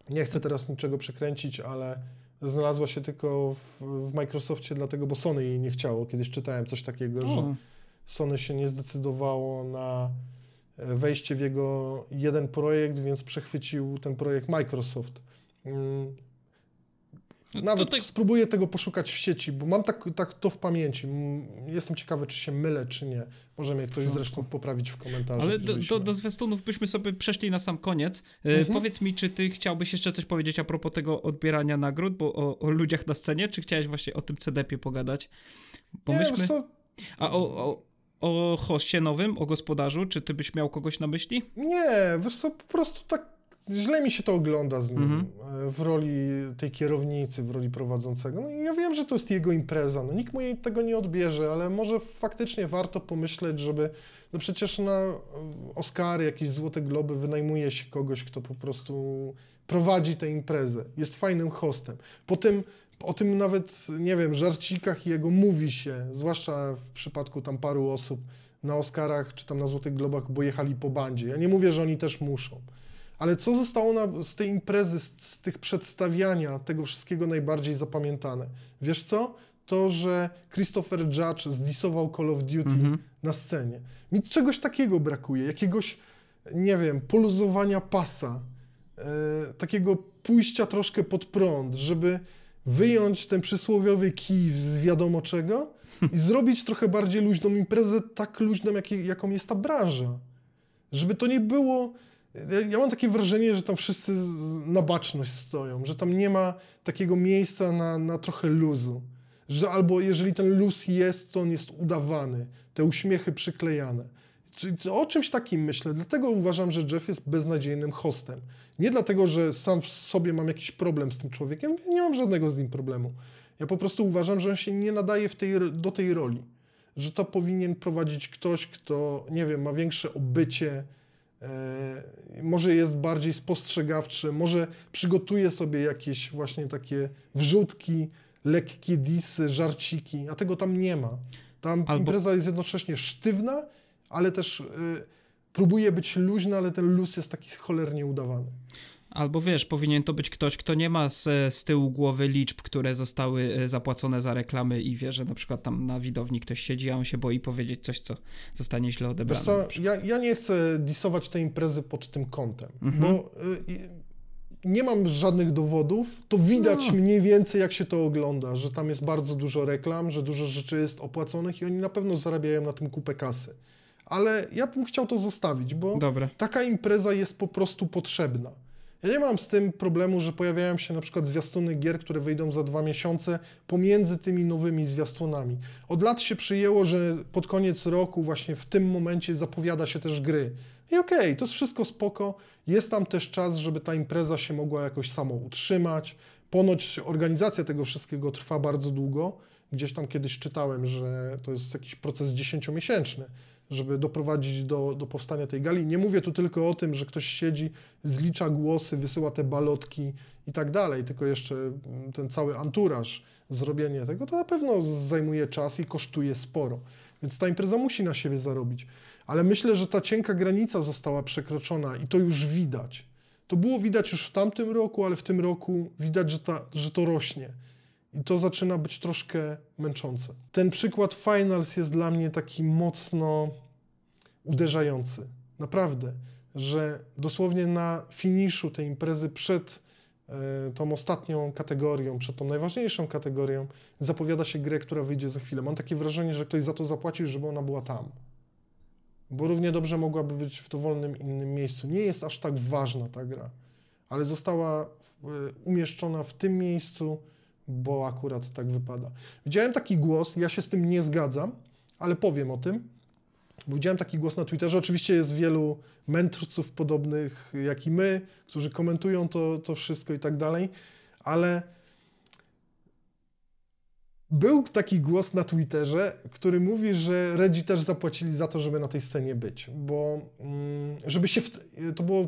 nie chcę teraz niczego przekręcić, ale znalazła się tylko w, w Microsoftie, dlatego, bo Sony jej nie chciało. Kiedyś czytałem coś takiego, że O, Sony się nie zdecydowało na wejście w jego jeden projekt, więc przechwycił ten projekt Microsoft. Mm, no Nawet tutaj, spróbuję tego poszukać w sieci, bo mam tak, tak to w pamięci. Mm, Jestem ciekawy, czy się mylę, czy nie. Może mnie ktoś zresztą poprawić w komentarzach. ale do, do, do zwiastunów byśmy sobie przeszli na sam koniec. E, Mhm. Powiedz mi, czy ty chciałbyś jeszcze coś powiedzieć a propos tego odbierania nagród, bo o, o ludziach na scenie, czy chciałeś właśnie o tym CDP pogadać? Bo Nie, myśmy... co, A o, o, o hoście nowym, o gospodarzu, czy ty byś miał kogoś na myśli? Nie, wiesz co, po prostu tak źle mi się to ogląda z nim Mhm. e, w roli tej kierownicy, w roli prowadzącego. No i ja wiem, że to jest jego impreza, no nikt mu jej tego nie odbierze, ale może faktycznie warto pomyśleć, żeby, no przecież na e, Oscary, jakieś Złote Globy wynajmuje się kogoś, kto po prostu prowadzi tę imprezę, jest fajnym hostem. Po tym, o tym nawet, nie wiem, żarcikach jego mówi się, zwłaszcza w przypadku tam paru osób na Oscarach czy tam na Złotych Globach, bo jechali po bandzie. Ja nie mówię, że oni też muszą. Ale co zostało na, z tej imprezy, z, z tych przedstawiania tego wszystkiego najbardziej zapamiętane? Wiesz co? To, że Christopher Judge zdisował Call of Duty Mhm. na scenie. Mi czegoś takiego brakuje, jakiegoś, nie wiem, poluzowania pasa, e, takiego pójścia troszkę pod prąd, żeby wyjąć ten przysłowiowy kij z wiadomo czego i zrobić trochę bardziej luźną imprezę, tak luźną, jakiej, jaką jest ta branża. Żeby to nie było. Ja- mam takie wrażenie, że tam wszyscy na baczność stoją, że tam nie ma takiego miejsca na, na trochę luzu. Że albo jeżeli ten luz jest, to on jest udawany, te uśmiechy przyklejane. Czy, czy o czymś takim myślę. Dlatego uważam, że Jeff jest beznadziejnym hostem. Nie dlatego, że sam w sobie mam jakiś problem z tym człowiekiem, nie mam żadnego z nim problemu. Ja po prostu uważam, że on się nie nadaje tej, do tej roli. Że to powinien prowadzić ktoś, kto, nie wiem, ma większe obycie, może jest bardziej spostrzegawczy, może przygotuje sobie jakieś właśnie takie wrzutki, lekkie disy, żarciki, a tego tam nie ma. Tam Albo- impreza jest jednocześnie sztywna, ale też y, próbuje być luźna, ale ten luz jest taki cholernie udawany. Albo wiesz, powinien to być ktoś, kto nie ma z, z tyłu głowy liczb, które zostały e, zapłacone za reklamy i wie, że na przykład tam na widowni ktoś siedzi, a on się boi powiedzieć coś, co zostanie źle odebrane. co, ja, ja nie chcę disować tej imprezy pod tym kątem, Mhm. bo y, nie mam żadnych dowodów, to widać No. mniej więcej jak się to ogląda, że tam jest bardzo dużo reklam, że dużo rzeczy jest opłaconych i oni na pewno zarabiają na tym kupę kasy. Ale ja bym chciał to zostawić, bo Dobra. taka impreza jest po prostu potrzebna. Ja nie mam z tym problemu, że pojawiają się na przykład zwiastuny gier, które wyjdą za dwa miesiące pomiędzy tymi nowymi zwiastunami. Od lat się przyjęło, że pod koniec roku właśnie w tym momencie zapowiada się też gry. I okej, okay, to jest wszystko spoko. Jest tam też czas, żeby ta impreza się mogła jakoś samo utrzymać. Ponoć organizacja tego wszystkiego trwa bardzo długo. Gdzieś tam kiedyś czytałem, że to jest jakiś proces dziesięciomiesięczny żeby doprowadzić do, do powstania tej gali. Nie mówię tu tylko o tym, że ktoś siedzi, zlicza głosy, wysyła te balotki i tak dalej, tylko jeszcze mm, ten cały anturaż, zrobienie tego, to na pewno zajmuje czas i kosztuje sporo. Więc ta impreza musi na siebie zarobić. Ale myślę, że ta cienka granica została przekroczona i to już widać. To było widać już w tamtym roku, ale w tym roku widać, że, ta, że to rośnie. I to zaczyna być troszkę męczące. Ten przykład Finals jest dla mnie taki mocno uderzający. Naprawdę, że dosłownie na finiszu tej imprezy przed e, tą ostatnią kategorią, przed tą najważniejszą kategorią, zapowiada się grę, która wyjdzie za chwilę. Mam takie wrażenie, że ktoś za to zapłacił, żeby ona była tam. Bo równie dobrze mogłaby być w dowolnym innym miejscu. Nie jest aż tak ważna ta gra, ale została e, umieszczona w tym miejscu, bo akurat tak wypada. Widziałem taki głos, ja się z tym nie zgadzam, ale powiem o tym. Widziałem taki głos na Twitterze. Oczywiście jest wielu mędrców podobnych jak i my, którzy komentują to, to wszystko i tak dalej, ale był taki głos na Twitterze, który mówi, że Redzi też zapłacili za to, żeby na tej scenie być, bo mm, żeby się, w, to było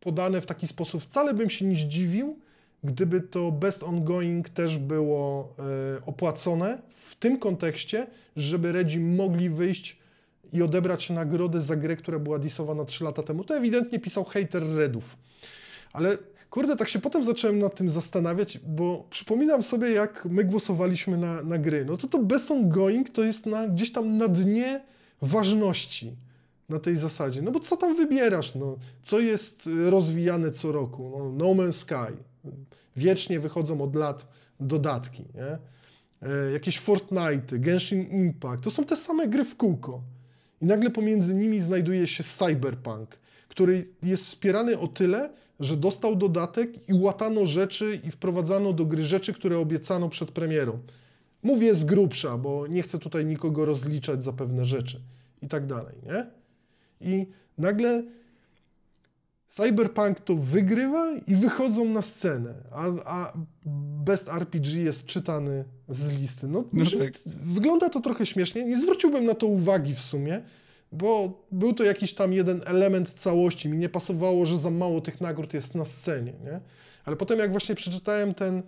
podane w taki sposób, wcale bym się nie zdziwił, gdyby to best ongoing też było e, opłacone w tym kontekście, żeby Redzi mogli wyjść i odebrać nagrodę za grę, która była disowana 3 lata temu. To ewidentnie pisał hater Redów. Ale kurde, tak się potem zacząłem nad tym zastanawiać, bo przypominam sobie, jak my głosowaliśmy na, na gry. No to to best ongoing to jest na, gdzieś tam na dnie ważności na tej zasadzie. No bo co tam wybierasz? No, co jest rozwijane co roku? No, no Man's Sky, Wiecznie wychodzą od lat dodatki, nie? E, jakieś Fortnite, Genshin Impact, to są te same gry w kółko. I nagle pomiędzy nimi znajduje się Cyberpunk, który jest wspierany o tyle, że dostał dodatek i łatano rzeczy i wprowadzano do gry rzeczy, które obiecano przed premierą. Mówię z grubsza, bo nie chcę tutaj nikogo rozliczać za pewne rzeczy i tak dalej, nie? I nagle Cyberpunk to wygrywa i wychodzą na scenę, a, a Best RPG jest czytany z listy. No, no tak. Wygląda to trochę śmiesznie. Nie zwróciłbym na to uwagi w sumie, bo był to jakiś tam jeden element całości. Mi nie pasowało, że za mało tych nagród jest na scenie, nie? Ale potem jak właśnie przeczytałem ten,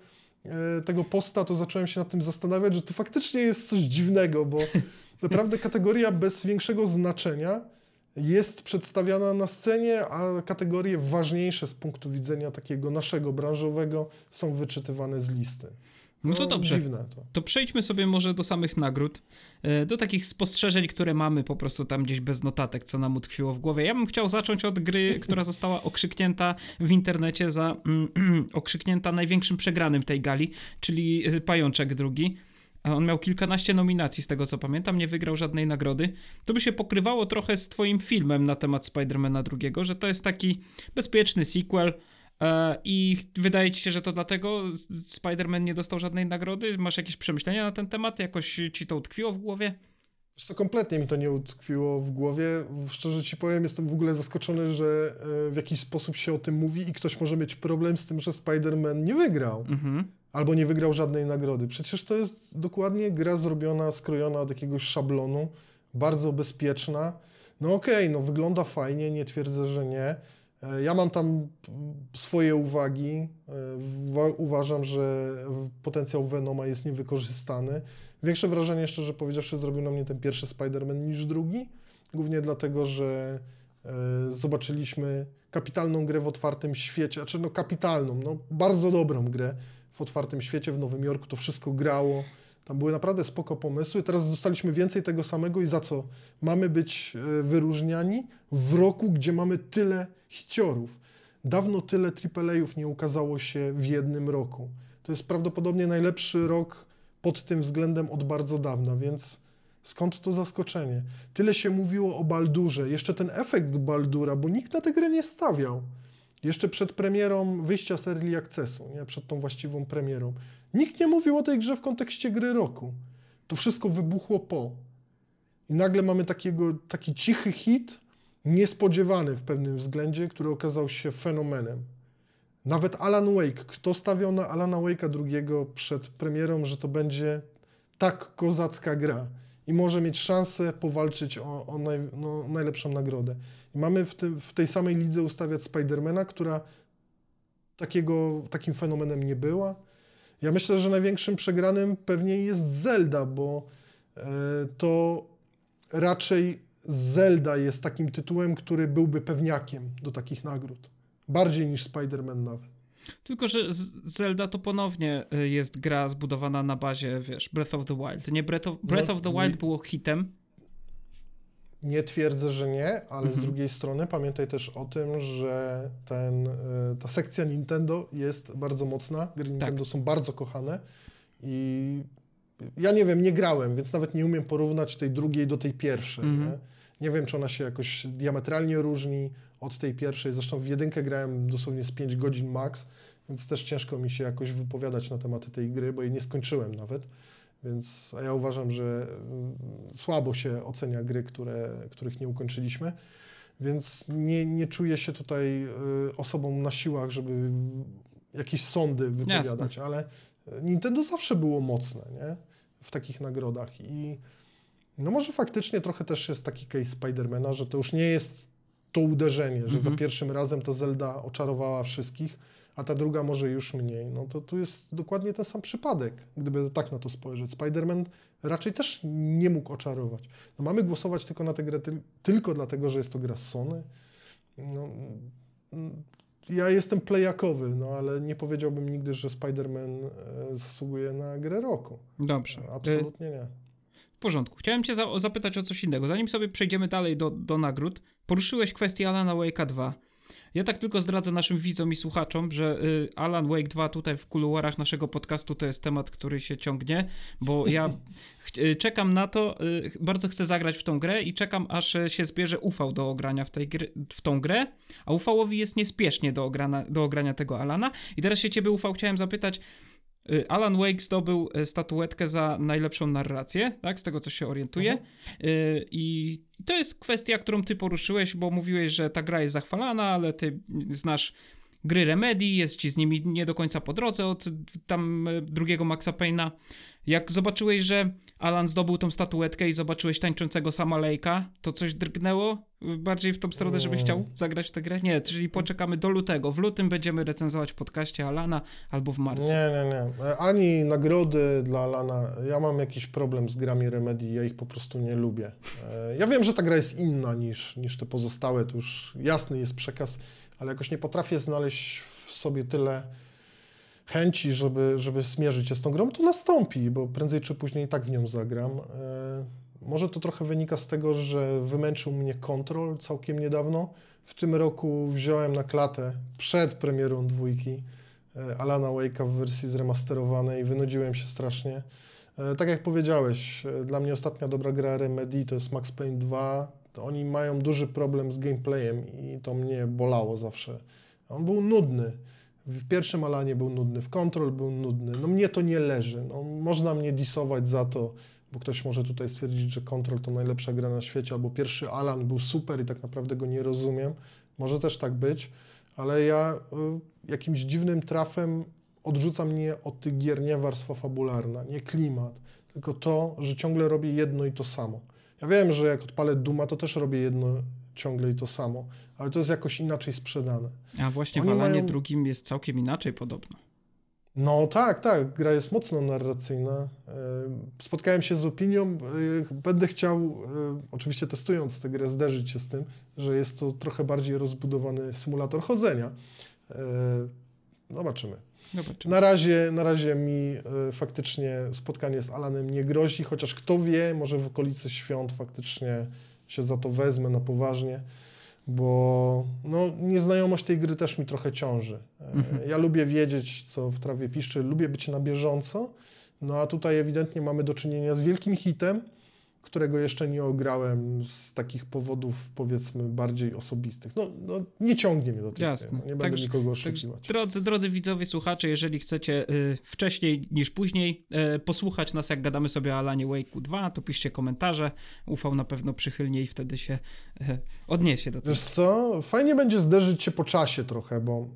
e, tego posta, to zacząłem się nad tym zastanawiać, że to faktycznie jest coś dziwnego, bo naprawdę kategoria bez większego znaczenia jest przedstawiana na scenie, a kategorie ważniejsze z punktu widzenia takiego naszego branżowego są wyczytywane z listy. No, no to dobrze. Dziwne to. To przejdźmy sobie może do samych nagród, e, do takich spostrzeżeń, które mamy po prostu tam gdzieś bez notatek, co nam utkwiło w głowie. Ja bym chciał zacząć od gry, która została okrzyknięta w internecie za okrzyknięta największym przegranym tej gali, czyli Pajączek drugi. On miał kilkanaście nominacji, z tego co pamiętam, nie wygrał żadnej nagrody. To by się pokrywało trochę z twoim filmem na temat Spidermana drugiego, że to jest taki bezpieczny sequel e, i wydaje ci się, że to dlatego Spider-Man nie dostał żadnej nagrody? Masz jakieś przemyślenia na ten temat? Jakoś ci to utkwiło w głowie? Wiesz co, kompletnie mi to nie utkwiło w głowie. Szczerze ci powiem, jestem w ogóle zaskoczony, że e, w jakiś sposób się o tym mówi i ktoś może mieć problem z tym, że Spider-Man nie wygrał. Mhm albo nie wygrał żadnej nagrody. Przecież to jest dokładnie gra zrobiona, skrojona od jakiegoś szablonu, bardzo bezpieczna. No okej, okay, no wygląda fajnie, nie twierdzę, że nie. E, ja mam tam swoje uwagi. E, uważam, że potencjał Venoma jest niewykorzystany. Większe wrażenie, szczerze powiedziawszy, zrobił na mnie ten pierwszy Spider-Man niż drugi. Głównie dlatego, że e, zobaczyliśmy kapitalną grę w otwartym świecie, znaczy no kapitalną, no bardzo dobrą grę w otwartym świecie w Nowym Jorku to wszystko grało. Tam były naprawdę spoko pomysły. Teraz dostaliśmy więcej tego samego i za co? Mamy być e, wyróżniani w roku, gdzie mamy tyle hiciorów. Dawno tyle AAA-ów nie ukazało się w jednym roku. To jest prawdopodobnie najlepszy rok pod tym względem od bardzo dawna, więc skąd to zaskoczenie? Tyle się mówiło o Baldurze, jeszcze ten efekt Baldura, bo nikt na tę grę nie stawiał. Jeszcze przed premierą wyjścia z Early Accessu, nie? przed tą właściwą premierą. Nikt nie mówił o tej grze w kontekście gry roku. To wszystko wybuchło po. I nagle mamy takiego, taki cichy hit, niespodziewany w pewnym względzie, który okazał się fenomenem. Nawet Alan Wake, kto stawiał na Alana Wake'a drugiego przed premierą, że to będzie tak kozacka gra i może mieć szansę powalczyć o, o naj, no, najlepszą nagrodę. I mamy w, tym, w tej samej lidze ustawiać Spidermana, która takiego, takim fenomenem nie była. Ja myślę, że największym przegranym pewnie jest Zelda, bo e, to raczej Zelda jest takim tytułem, który byłby pewniakiem do takich nagród. Bardziej niż Spider-Man nawet. Tylko, że Zelda to ponownie y, jest gra zbudowana na bazie, wiesz, Breath of the Wild. Nie Breath of, Breath no, of the Wild nie, było hitem. Nie twierdzę, że nie, ale mhm. z drugiej strony pamiętaj też o tym, że ten, y, ta sekcja Nintendo jest bardzo mocna. Gry Nintendo tak. są bardzo kochane i ja nie wiem, nie grałem, więc nawet nie umiem porównać tej drugiej do tej pierwszej. Mhm. Nie? nie wiem, czy ona się jakoś diametralnie różni od tej pierwszej. Zresztą w jedynkę grałem dosłownie z 5 godzin max, więc też ciężko mi się jakoś wypowiadać na tematy tej gry, bo jej nie skończyłem nawet. Więc a ja uważam, że mm, słabo się ocenia gry, które, których nie ukończyliśmy. Więc nie, nie czuję się tutaj y, osobą na siłach, żeby jakieś sądy wypowiadać, Jasne. ale Nintendo zawsze było mocne nie? w takich nagrodach i no może faktycznie trochę też jest taki case Spidermana, że to już nie jest to uderzenie, że za mhm. pierwszym razem ta Zelda oczarowała wszystkich, a ta druga może już mniej. No to tu jest dokładnie ten sam przypadek, gdyby tak na to spojrzeć. Spider-Man raczej też nie mógł oczarować. No mamy głosować tylko na tę grę ty tylko dlatego, że jest to gra z Sony. No, mm, ja jestem playakowy, no ale nie powiedziałbym nigdy, że Spider-Man e, zasługuje na grę roku. Dobrze. Absolutnie nie. W porządku. Chciałem cię za zapytać o coś innego. Zanim sobie przejdziemy dalej do, do nagród, poruszyłeś kwestię Alana Wake'a 2. Ja tak tylko zdradzę naszym widzom i słuchaczom, że y, Alan Wake 2 tutaj w kuluarach naszego podcastu to jest temat, który się ciągnie, bo ja y, czekam na to, y, bardzo chcę zagrać w tą grę i czekam aż się zbierze ufał do ogrania w, tej gry, w tą grę, a ufałowi jest niespiesznie do, ograna, do ogrania tego Alana. I teraz się ciebie ufał chciałem zapytać, Y, Alan Wake zdobył y, statuetkę za najlepszą narrację, tak, z tego co się orientuję. Mhm. Y, I to jest kwestia, którą ty poruszyłeś, bo mówiłeś, że ta gra jest zachwalana, ale ty znasz gry Remedy, jest ci z nimi nie do końca po drodze od tam drugiego Maxa Payne'a. Jak zobaczyłeś, że Alan zdobył tą statuetkę i zobaczyłeś tańczącego sama Lejka, to coś drgnęło bardziej w tą stronę, żebyś chciał zagrać w tę grę? Nie, czyli poczekamy do lutego. W lutym będziemy recenzować w podcaście Alana albo w marcu. Nie, nie, nie. Ani nagrody dla Alana. Ja mam jakiś problem z grami Remedy, ja ich po prostu nie lubię. E, ja wiem, że ta gra jest inna niż, niż te pozostałe, to już jasny jest przekaz, ale jakoś nie potrafię znaleźć w sobie tyle chęci, żeby, żeby zmierzyć się z tą grą, to nastąpi, bo prędzej czy później i tak w nią zagram. E, może to trochę wynika z tego, że wymęczył mnie kontrol całkiem niedawno. W tym roku wziąłem na klatę przed premierą dwójki e, Alana Wake'a w wersji zremasterowanej wynudziłem się strasznie. E, tak jak powiedziałeś, dla mnie ostatnia dobra gra Remedy to jest Max Payne 2. To oni mają duży problem z gameplayem i to mnie bolało zawsze. On był nudny. W pierwszym Alanie był nudny, w Control był nudny. No mnie to nie leży. No, można mnie disować za to, bo ktoś może tutaj stwierdzić, że Control to najlepsza gra na świecie, albo pierwszy Alan był super i tak naprawdę go nie rozumiem. Może też tak być, ale ja y, jakimś dziwnym trafem odrzuca mnie od tych gier nie warstwa fabularna, nie klimat, tylko to, że ciągle robię jedno i to samo. Ja wiem, że jak odpalę Duma, to też robię jedno ciągle i to samo, ale to jest jakoś inaczej sprzedane. A właśnie Oni w Alanie mają... drugim jest całkiem inaczej podobno. No tak, tak, gra jest mocno narracyjna. E, spotkałem się z opinią, e, będę chciał, e, oczywiście testując tę grę, zderzyć się z tym, że jest to trochę bardziej rozbudowany symulator chodzenia. Zobaczymy. Zobaczymy. Na razie, na razie mi faktycznie spotkanie z Alanem nie grozi, chociaż kto wie, może w okolicy świąt faktycznie się za to wezmę na poważnie, bo no, nieznajomość tej gry też mi trochę ciąży. E, mhm. Ja lubię wiedzieć, co w trawie piszczy, lubię być na bieżąco, no a tutaj ewidentnie mamy do czynienia z wielkim hitem, którego jeszcze nie ograłem z takich powodów, powiedzmy, bardziej osobistych. No, no nie ciągnie mnie do tej Jasne. no, nie będę Także- nikogo Także, oszukiwać. drodzy, drodzy widzowie, słuchacze, jeżeli chcecie y, wcześniej niż później y, posłuchać nas, jak gadamy sobie o Alanie Wake'u 2, to piszcie komentarze. Ufał na pewno przychylnie i wtedy się y, odniesie do tego. Wiesz co, fajnie będzie zderzyć się po czasie trochę, bo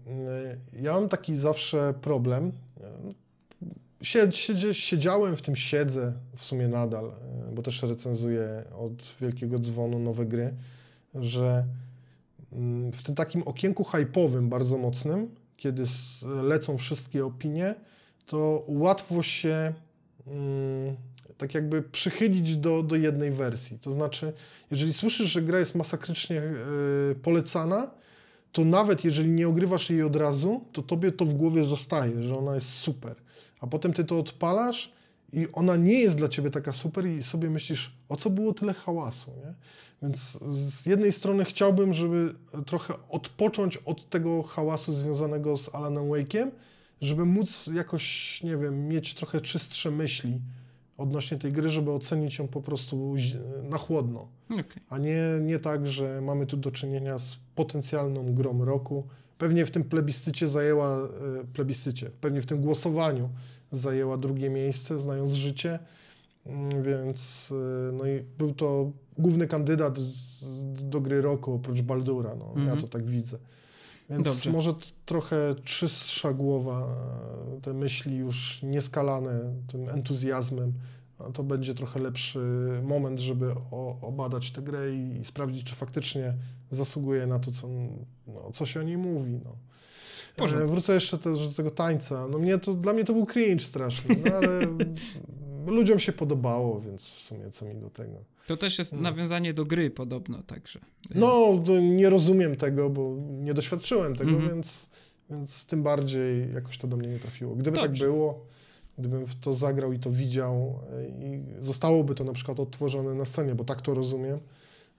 y, ja mam taki zawsze problem. Y, Sie, siedzie, siedziałem w tym, siedzę w sumie nadal, y, bo też recenzuję od Wielkiego Dzwonu nowe gry, że mm, w tym takim okienku hype'owym bardzo mocnym, kiedy lecą wszystkie opinie, to łatwo się mm, tak jakby przychylić do, do jednej wersji. To znaczy, jeżeli słyszysz, że gra jest masakrycznie y, polecana, to nawet jeżeli nie ogrywasz jej od razu, to tobie to w głowie zostaje, że ona jest super. A potem ty to odpalasz i ona nie jest dla ciebie taka super i sobie myślisz, o co było tyle hałasu, nie? Więc z jednej strony chciałbym, żeby trochę odpocząć od tego hałasu związanego z Alanem Wake'iem, żeby móc jakoś, nie wiem, mieć trochę czystsze myśli odnośnie tej gry, żeby ocenić ją po prostu na chłodno Okej. a nie, nie tak, że mamy tu do czynienia z potencjalną grą roku. Pewnie w tym plebiscycie zajęła, e, plebiscycie, pewnie w tym głosowaniu zajęła drugie miejsce, znając życie, Mm, więc e, no i był to główny kandydat do gry roku oprócz Baldura, no, ja Mhm. to tak widzę. Więc Dobrze. może trochę czystsza głowa, e, te myśli już nieskalane tym entuzjazmem, to będzie trochę lepszy moment, żeby o, obadać tę grę i, i sprawdzić, czy faktycznie zasługuje na to, co, no, co się o niej mówi. No. E, wrócę jeszcze też do tego tańca. No mnie to, dla mnie to był cringe straszny, no, ale ludziom się podobało, więc w sumie co mi do tego. To też jest No. nawiązanie do gry podobno, także. No, nie rozumiem tego, bo nie doświadczyłem tego, Mhm. więc, więc tym bardziej jakoś to do mnie nie trafiło. Gdyby tak Dobrze. było, gdybym w to zagrał i to widział e, i zostałoby to na przykład odtworzone na scenie, bo tak to rozumiem,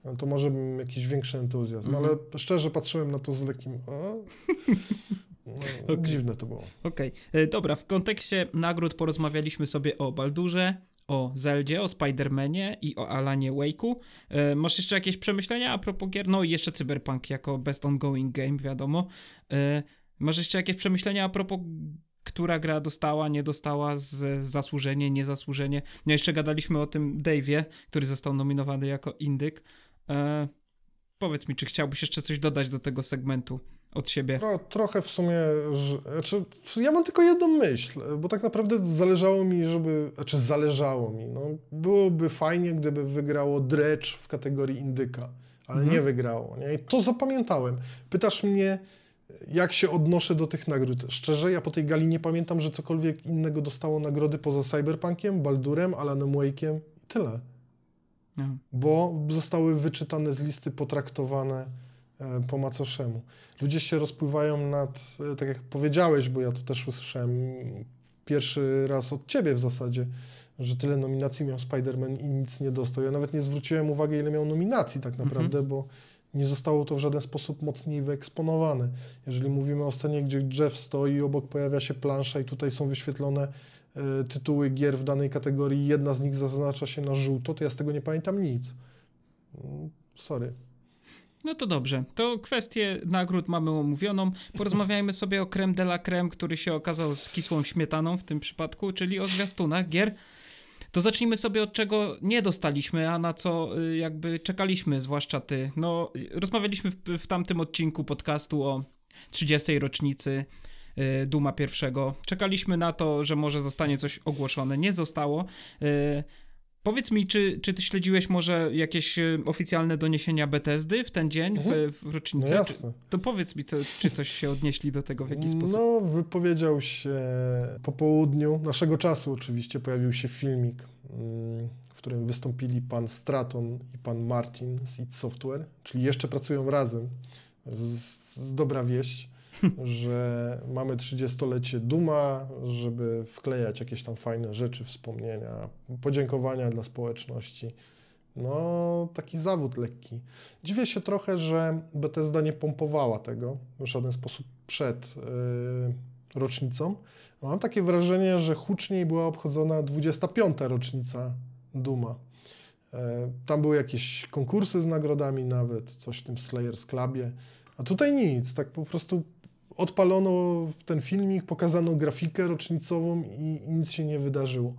no to może bym jakiś większy entuzjazm, Mhm. ale szczerze patrzyłem na to z lekkim... A? No, Okej. Dziwne to było. Okej, E, dobra, w kontekście nagród porozmawialiśmy sobie o Baldurze, o Zeldzie, o Spider-Manie i o Alanie Wake'u. E, masz jeszcze jakieś przemyślenia a propos gier? No i jeszcze Cyberpunk jako best ongoing game, wiadomo. E, masz jeszcze jakieś przemyślenia a propos która gra dostała, nie dostała, z zasłużenie, niezasłużenie. No jeszcze gadaliśmy o tym Dave'ie, który został nominowany jako indyk. E, powiedz mi, czy chciałbyś jeszcze coś dodać do tego segmentu od siebie? No, trochę w sumie, znaczy, ja mam tylko jedną myśl, bo tak naprawdę zależało mi, żeby, znaczy zależało mi, no, byłoby fajnie, gdyby wygrało Dredge w kategorii indyka, ale Mhm. nie wygrało, nie? I to zapamiętałem. Pytasz mnie, jak się odnoszę do tych nagród. Szczerze, ja po tej gali nie pamiętam, że cokolwiek innego dostało nagrody poza Cyberpunkiem, Baldurem, Alanem Wake'iem i tyle No. bo zostały wyczytane z listy, potraktowane e, po macoszemu. Ludzie się rozpływają nad, e, tak jak powiedziałeś, bo ja to też usłyszałem pierwszy raz od ciebie w zasadzie, że tyle nominacji miał Spider-Man i nic nie dostał. Ja nawet nie zwróciłem uwagi, ile miał nominacji tak naprawdę, bo nie zostało to w żaden sposób mocniej wyeksponowane. Jeżeli mówimy o scenie, gdzie Jeff stoi, obok pojawia się plansza i tutaj są wyświetlone e, tytuły gier w danej kategorii, jedna z nich zaznacza się na żółto, to ja z tego nie pamiętam nic. Mm, Sorry. No to dobrze. To kwestię nagród mamy omówioną. Porozmawiajmy sobie o creme de la creme, który się okazał z kisłą śmietaną w tym przypadku, czyli o zwiastunach gier. To zacznijmy sobie od czego nie dostaliśmy, a na co y, jakby czekaliśmy, zwłaszcza ty. No, y, rozmawialiśmy w, w tamtym odcinku podcastu o 30. rocznicy y, Duma pierwszego. Czekaliśmy na to, że może zostanie coś ogłoszone. Nie zostało. Y, Powiedz mi, czy, czy ty śledziłeś może jakieś y, oficjalne doniesienia Bethesdy w ten dzień, w, w No rocznicę? Czy, jasne. to powiedz mi, co, czy coś się odnieśli do tego w jakiś sposób? No, wypowiedział się po południu, naszego czasu oczywiście, pojawił się filmik, mm, w którym wystąpili pan Straton i pan Martin z id Software, czyli jeszcze pracują razem. Z, z dobra wieść, że mamy 30-lecie Duma, żeby wklejać jakieś tam fajne rzeczy, wspomnienia, podziękowania dla społeczności. No, taki zawód lekki. Dziwię się trochę, że Bethesda nie pompowała tego w żaden sposób przed yy, rocznicą. Mam takie wrażenie, że huczniej była obchodzona 25. rocznica Duma. E, Tam były jakieś konkursy z nagrodami nawet, coś w tym Slayers Clubie, a tutaj nic, tak po prostu odpalono ten filmik, pokazano grafikę rocznicową i, nic się nie wydarzyło.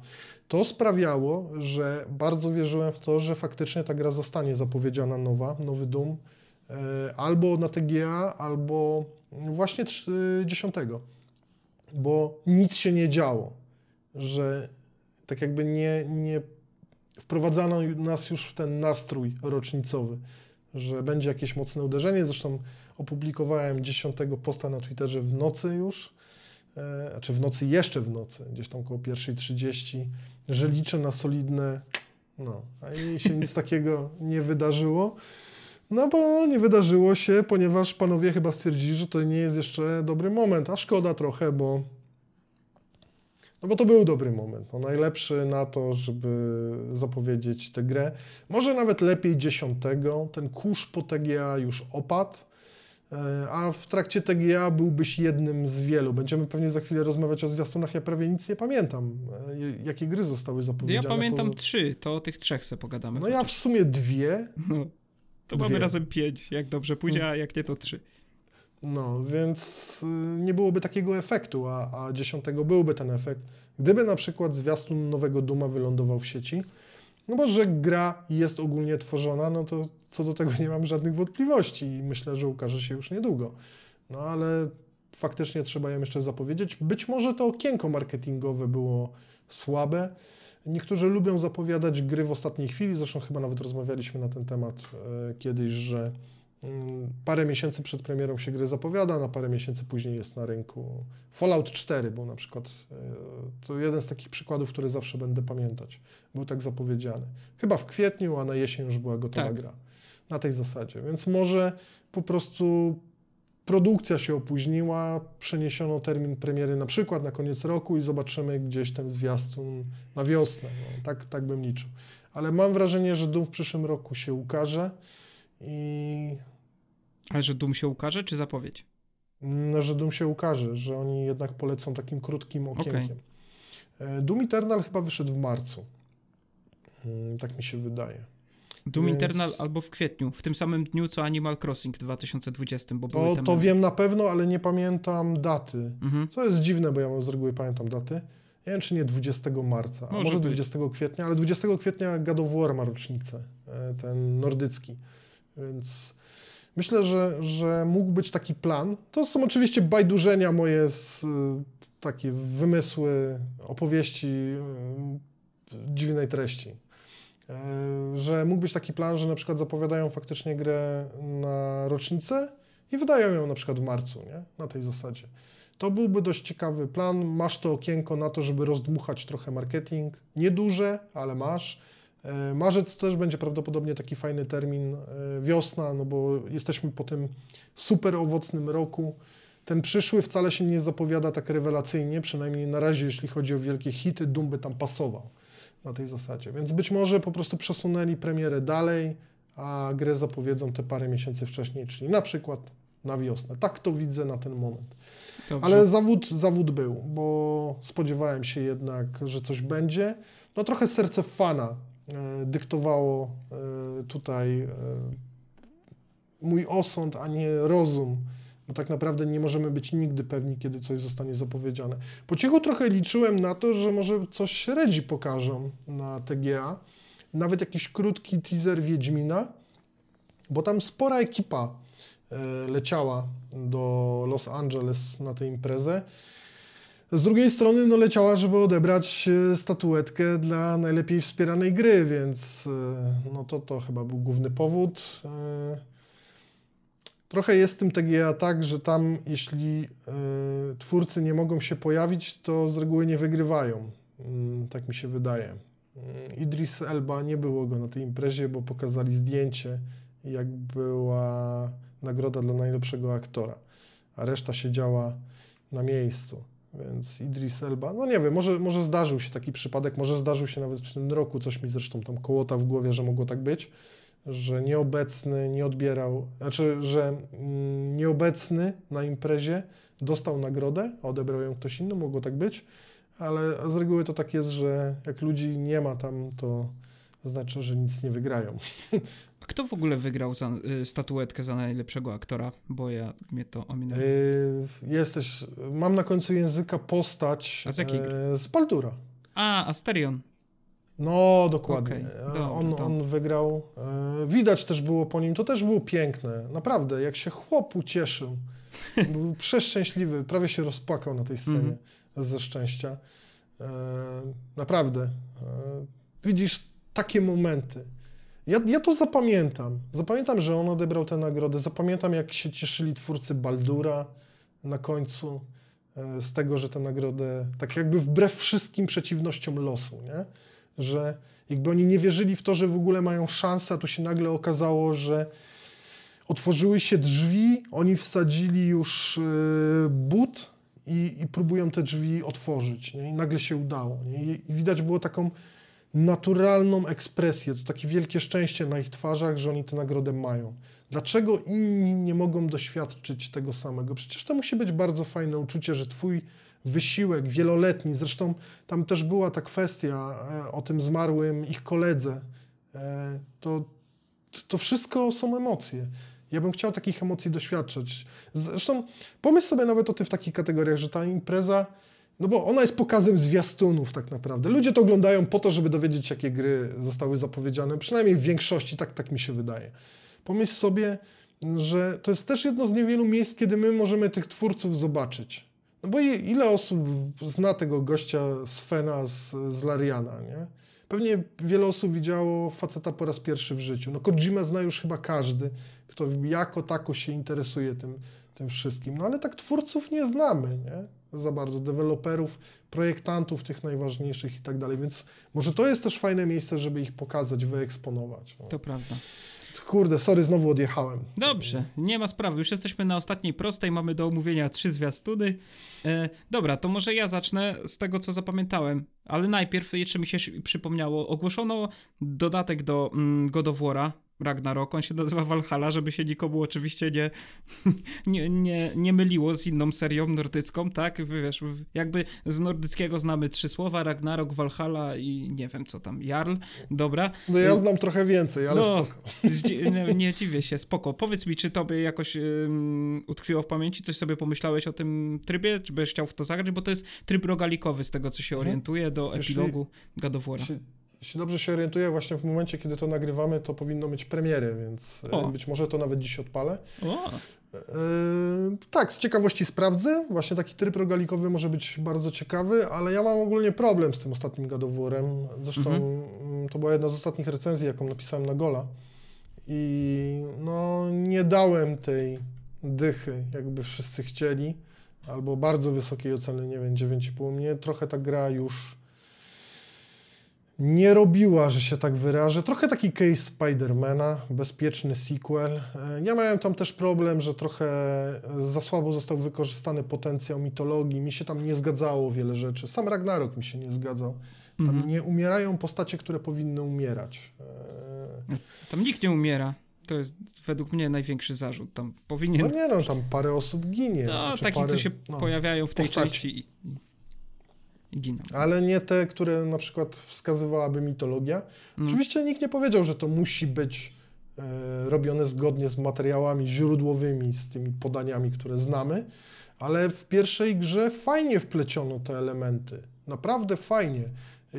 To sprawiało, że bardzo wierzyłem w to, że faktycznie ta gra zostanie zapowiedziana nowa, nowy Doom, e, albo na TGA, albo właśnie trz- 10, bo nic się nie działo, że tak jakby nie, nie wprowadzano nas już w ten nastrój rocznicowy, że będzie jakieś mocne uderzenie. Zresztą opublikowałem 10 posta na Twitterze w nocy już, e, znaczy w nocy, jeszcze w nocy, gdzieś tam około 1.30, że liczę na solidne, no, a i się nic takiego nie wydarzyło. No bo nie wydarzyło się, ponieważ panowie chyba stwierdzili, że to nie jest jeszcze dobry moment, a szkoda trochę, bo no bo to był dobry moment, no najlepszy na to, żeby zapowiedzieć tę grę. Może nawet lepiej dziesiątego, ten kurz po TGA już opadł, a w trakcie TGA byłbyś jednym z wielu. Będziemy pewnie za chwilę rozmawiać o zwiastunach, ja prawie nic nie pamiętam, e, jakie gry zostały Ja zapowiedziane. pamiętam poza- trzy, to o tych trzech se pogadamy. No ja w sumie dwie, No, to Dwie. mamy razem pięć, jak dobrze pójdzie, a jak nie to trzy. No, więc y, nie byłoby takiego efektu, a, a 10 byłby ten efekt, gdyby na przykład zwiastun nowego Duma wylądował w sieci. No bo że gra jest ogólnie tworzona, no to co do tego nie mam żadnych wątpliwości i myślę, że ukaże się już niedługo. No ale faktycznie trzeba ją jeszcze zapowiedzieć. Być może to okienko marketingowe było słabe. Niektórzy lubią zapowiadać gry w ostatniej chwili, zresztą chyba nawet rozmawialiśmy na ten temat e, kiedyś, że Parę miesięcy przed premierą się gry zapowiada, na parę miesięcy później jest na rynku. Fallout 4 był na przykład, e, to jeden z takich przykładów, który zawsze będę pamiętać. Był tak zapowiedziany. Chyba w kwietniu, a na jesień już była gotowa Tak. gra. Na tej zasadzie. Więc może po prostu produkcja się opóźniła, przeniesiono termin premiery na przykład na koniec roku i zobaczymy gdzieś ten zwiastun na wiosnę. No, tak, tak bym liczył. Ale mam wrażenie, że Doom w przyszłym roku się ukaże i Ale że Doom się ukaże, czy zapowiedź? Mm, że Doom się ukaże, że oni jednak polecą takim krótkim okienkiem. E, Doom Eternal chyba wyszedł w marcu. Mm, Tak mi się wydaje. Doom Więc- Eternal albo w kwietniu, w tym samym dniu co Animal Crossing 2020, bo To, tam... to wiem na pewno, ale nie pamiętam daty. Mhm. Co jest dziwne, bo ja z reguły pamiętam daty. Nie wiem, czy nie 20 marca, a Może może być. 20 kwietnia, ale 20 kwietnia God of War ma rocznicę, e, ten nordycki. Więc myślę, że, że mógł być taki plan. To są oczywiście bajdurzenia moje, z, y, takie wymysły, opowieści y, dziwnej treści. E, Że mógł być taki plan, że na przykład zapowiadają faktycznie grę na rocznicę i wydają ją na przykład w marcu, nie? Na tej zasadzie. To byłby dość ciekawy plan. Masz to okienko na to, żeby rozdmuchać trochę marketing. Nieduże, ale masz. E, Marzec też będzie prawdopodobnie taki fajny termin, e, wiosna, no bo jesteśmy po tym super owocnym roku. Ten przyszły wcale się nie zapowiada tak rewelacyjnie, przynajmniej na razie, jeśli chodzi o wielkie hity, Doom by tam pasował na tej zasadzie. Więc być może po prostu przesunęli premierę dalej, a grę zapowiedzą te parę miesięcy wcześniej, czyli na przykład na wiosnę. Tak to widzę na ten moment. Dobrze. Ale zawód, zawód był, bo spodziewałem się jednak, że coś będzie. No trochę serce fana dyktowało e, tutaj e, mój osąd, a nie rozum, bo tak naprawdę nie możemy być nigdy pewni, kiedy coś zostanie zapowiedziane. Po cichu trochę liczyłem na to, że może coś Redzi pokażą na TGA, nawet jakiś krótki teaser Wiedźmina, bo tam spora ekipa e, leciała do Los Angeles na tę imprezę. Z drugiej strony no, leciała, żeby odebrać e, statuetkę dla najlepiej wspieranej gry, więc e, no, to, to chyba był główny powód. E, Trochę jest w tym TGA tak, że tam jeśli twórcy nie mogą się pojawić, to z reguły nie wygrywają. Mm, Tak mi się wydaje. Mm, Idris Elba nie było go na tej imprezie, bo pokazali zdjęcie, jak była nagroda dla najlepszego aktora, a reszta siedziała na miejscu. Więc Idris Elba, no nie wiem, może, może zdarzył się taki przypadek, może zdarzył się nawet w tym roku, coś mi zresztą tam kołota w głowie, że mogło tak być, że nieobecny nie odbierał, znaczy, że mm, nieobecny na imprezie dostał nagrodę, a odebrał ją ktoś inny, mogło tak być, ale z reguły to tak jest, że jak ludzi nie ma tam, to znaczy, że nic nie wygrają. A kto w ogóle wygrał za, y, statuetkę za najlepszego aktora? Bo ja mnie to ominęło. Yy, jesteś, mam na końcu języka postać A z jakiej yy, z Baldura. A, Asterion. No, dokładnie. E, dobra, on, to- on wygrał. E, Widać też było po nim, to też było piękne. Naprawdę, jak się chłop ucieszył. Był przeszczęśliwy, prawie się rozpłakał na tej scenie Mhm. ze szczęścia. E, Naprawdę. Widzisz takie momenty. Ja, ja to zapamiętam. Zapamiętam, że on odebrał tę nagrodę. Zapamiętam, jak się cieszyli twórcy Baldura na końcu e, z tego, że tę nagrodę, tak jakby wbrew wszystkim przeciwnościom losu, nie? Że jakby oni nie wierzyli w to, że w ogóle mają szansę, a tu się nagle okazało, że otworzyły się drzwi, oni wsadzili już e, but i, i próbują te drzwi otworzyć. Nie? I nagle się udało. Nie? I, I widać było taką naturalną ekspresję, to takie wielkie szczęście na ich twarzach, że oni tę nagrodę mają. Dlaczego inni nie mogą doświadczyć tego samego? Przecież to musi być bardzo fajne uczucie, że twój wysiłek wieloletni, zresztą tam też była ta kwestia e, o tym zmarłym ich koledze, e, to, to wszystko są emocje. Ja bym chciał takich emocji doświadczać. Zresztą pomyśl sobie nawet o tym w takich kategoriach, że ta impreza, no bo ona jest pokazem zwiastunów tak naprawdę. Ludzie to oglądają po to, żeby dowiedzieć się, jakie gry zostały zapowiedziane. Przynajmniej w większości, tak, tak mi się wydaje. Pomyśl sobie, że to jest też jedno z niewielu miejsc, kiedy my możemy tych twórców zobaczyć. No bo ile osób zna tego gościa Svena z, z Lariana, nie? Pewnie wiele osób widziało faceta po raz pierwszy w życiu. No Kojima zna już chyba każdy, kto jako tako się interesuje tym, tym wszystkim. No ale tak twórców nie znamy, nie? Za bardzo. Deweloperów, projektantów tych najważniejszych i tak dalej. Więc może to jest też fajne miejsce, żeby ich pokazać, wyeksponować. No. To prawda. Kurde, sorry, znowu odjechałem. Dobrze, nie ma sprawy. Już jesteśmy na ostatniej prostej, mamy do omówienia trzy zwiastuny. E, dobra, to może ja zacznę z tego, co zapamiętałem. Ale najpierw, jeszcze mi się przypomniało, ogłoszono dodatek do mm, God of War'a, Ragnarok, on się nazywa Valhalla, żeby się nikomu oczywiście nie, nie, nie, nie myliło z inną serią nordycką, tak? Wiesz, jakby z nordyckiego znamy trzy słowa, Ragnarok, Valhalla i nie wiem co tam, Jarl, dobra. No ja znam trochę więcej, ale No, spoko. Nie, nie dziwię się, spoko. Powiedz mi, czy tobie jakoś ym, utkwiło w pamięci, coś sobie pomyślałeś o tym trybie, czy byś chciał w to zagrać, bo to jest tryb rogalikowy, z tego co się Mhm. orientuję, do epilogu. Jeśli, jeśli dobrze się orientuję, właśnie w momencie, kiedy to nagrywamy, to powinno mieć premierę, więc e, O. być może to nawet dziś odpalę. O, Yy, tak, z ciekawości sprawdzę. Właśnie taki tryb rogalikowy może być bardzo ciekawy, ale ja mam ogólnie problem z tym ostatnim War'em. Zresztą mm, to była jedna z ostatnich recenzji, jaką napisałem na Gola. I no, nie dałem tej dychy, jakby wszyscy chcieli, albo bardzo wysokiej oceny, nie wiem, 9,5. Mnie trochę ta gra już nie robiła, że się tak wyrażę. Trochę taki case Spidermana, bezpieczny sequel. E, Ja miałem tam też problem, że trochę za słabo został wykorzystany potencjał mitologii. Mi się tam nie zgadzało wiele rzeczy. Sam Ragnarok mi się nie zgadzał. Tam Mhm. nie umierają postacie, które powinny umierać. E, tam nikt nie umiera. To jest według mnie największy zarzut. Tam No powinien... nie no, tam parę osób ginie. No, Znaczy takich, parę, co się no. pojawiają w tej postaci. części i, giną. Ale nie te, które na przykład wskazywałaby mitologia. No. Oczywiście nikt nie powiedział, że to musi być e, robione zgodnie z materiałami źródłowymi, z tymi podaniami, które znamy, ale w pierwszej grze fajnie wpleciono te elementy. Naprawdę fajnie. E,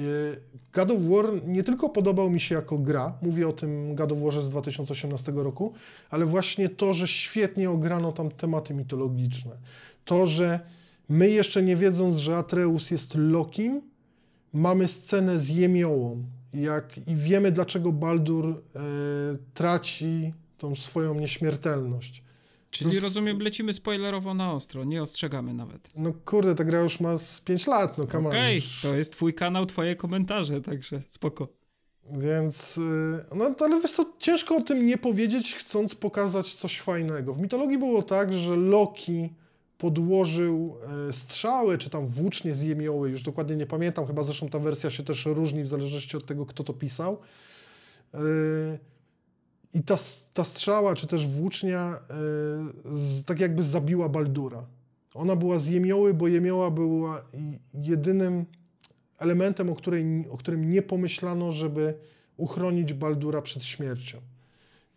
God of War nie tylko podobał mi się jako gra, mówię o tym God of Warze z 2018 roku, ale właśnie to, że świetnie ograno tam tematy mitologiczne. To, że my jeszcze nie wiedząc, że Atreus jest Lokim, mamy scenę z Jemiołą. Jak, I wiemy, dlaczego Baldur e, traci tą swoją nieśmiertelność. Czyli z- rozumiem, lecimy spoilerowo na ostro, nie ostrzegamy nawet. No kurde, ta gra już ma z 5 lat, no on, Okej, już. to jest twój kanał, twoje komentarze, także spoko. Więc, y, no ale wiesz co, ciężko o tym nie powiedzieć, chcąc pokazać coś fajnego. W mitologii było tak, że Loki podłożył e, strzały, czy tam włócznie z jemioły, już dokładnie nie pamiętam, chyba zresztą ta wersja się też różni w zależności od tego, kto to pisał. E, I ta, ta strzała, czy też włócznia, e, tak jakby zabiła Baldura. Ona była z jemioły, bo jemioła była jedynym elementem, o, której, o którym nie pomyślano, żeby uchronić Baldura przed śmiercią.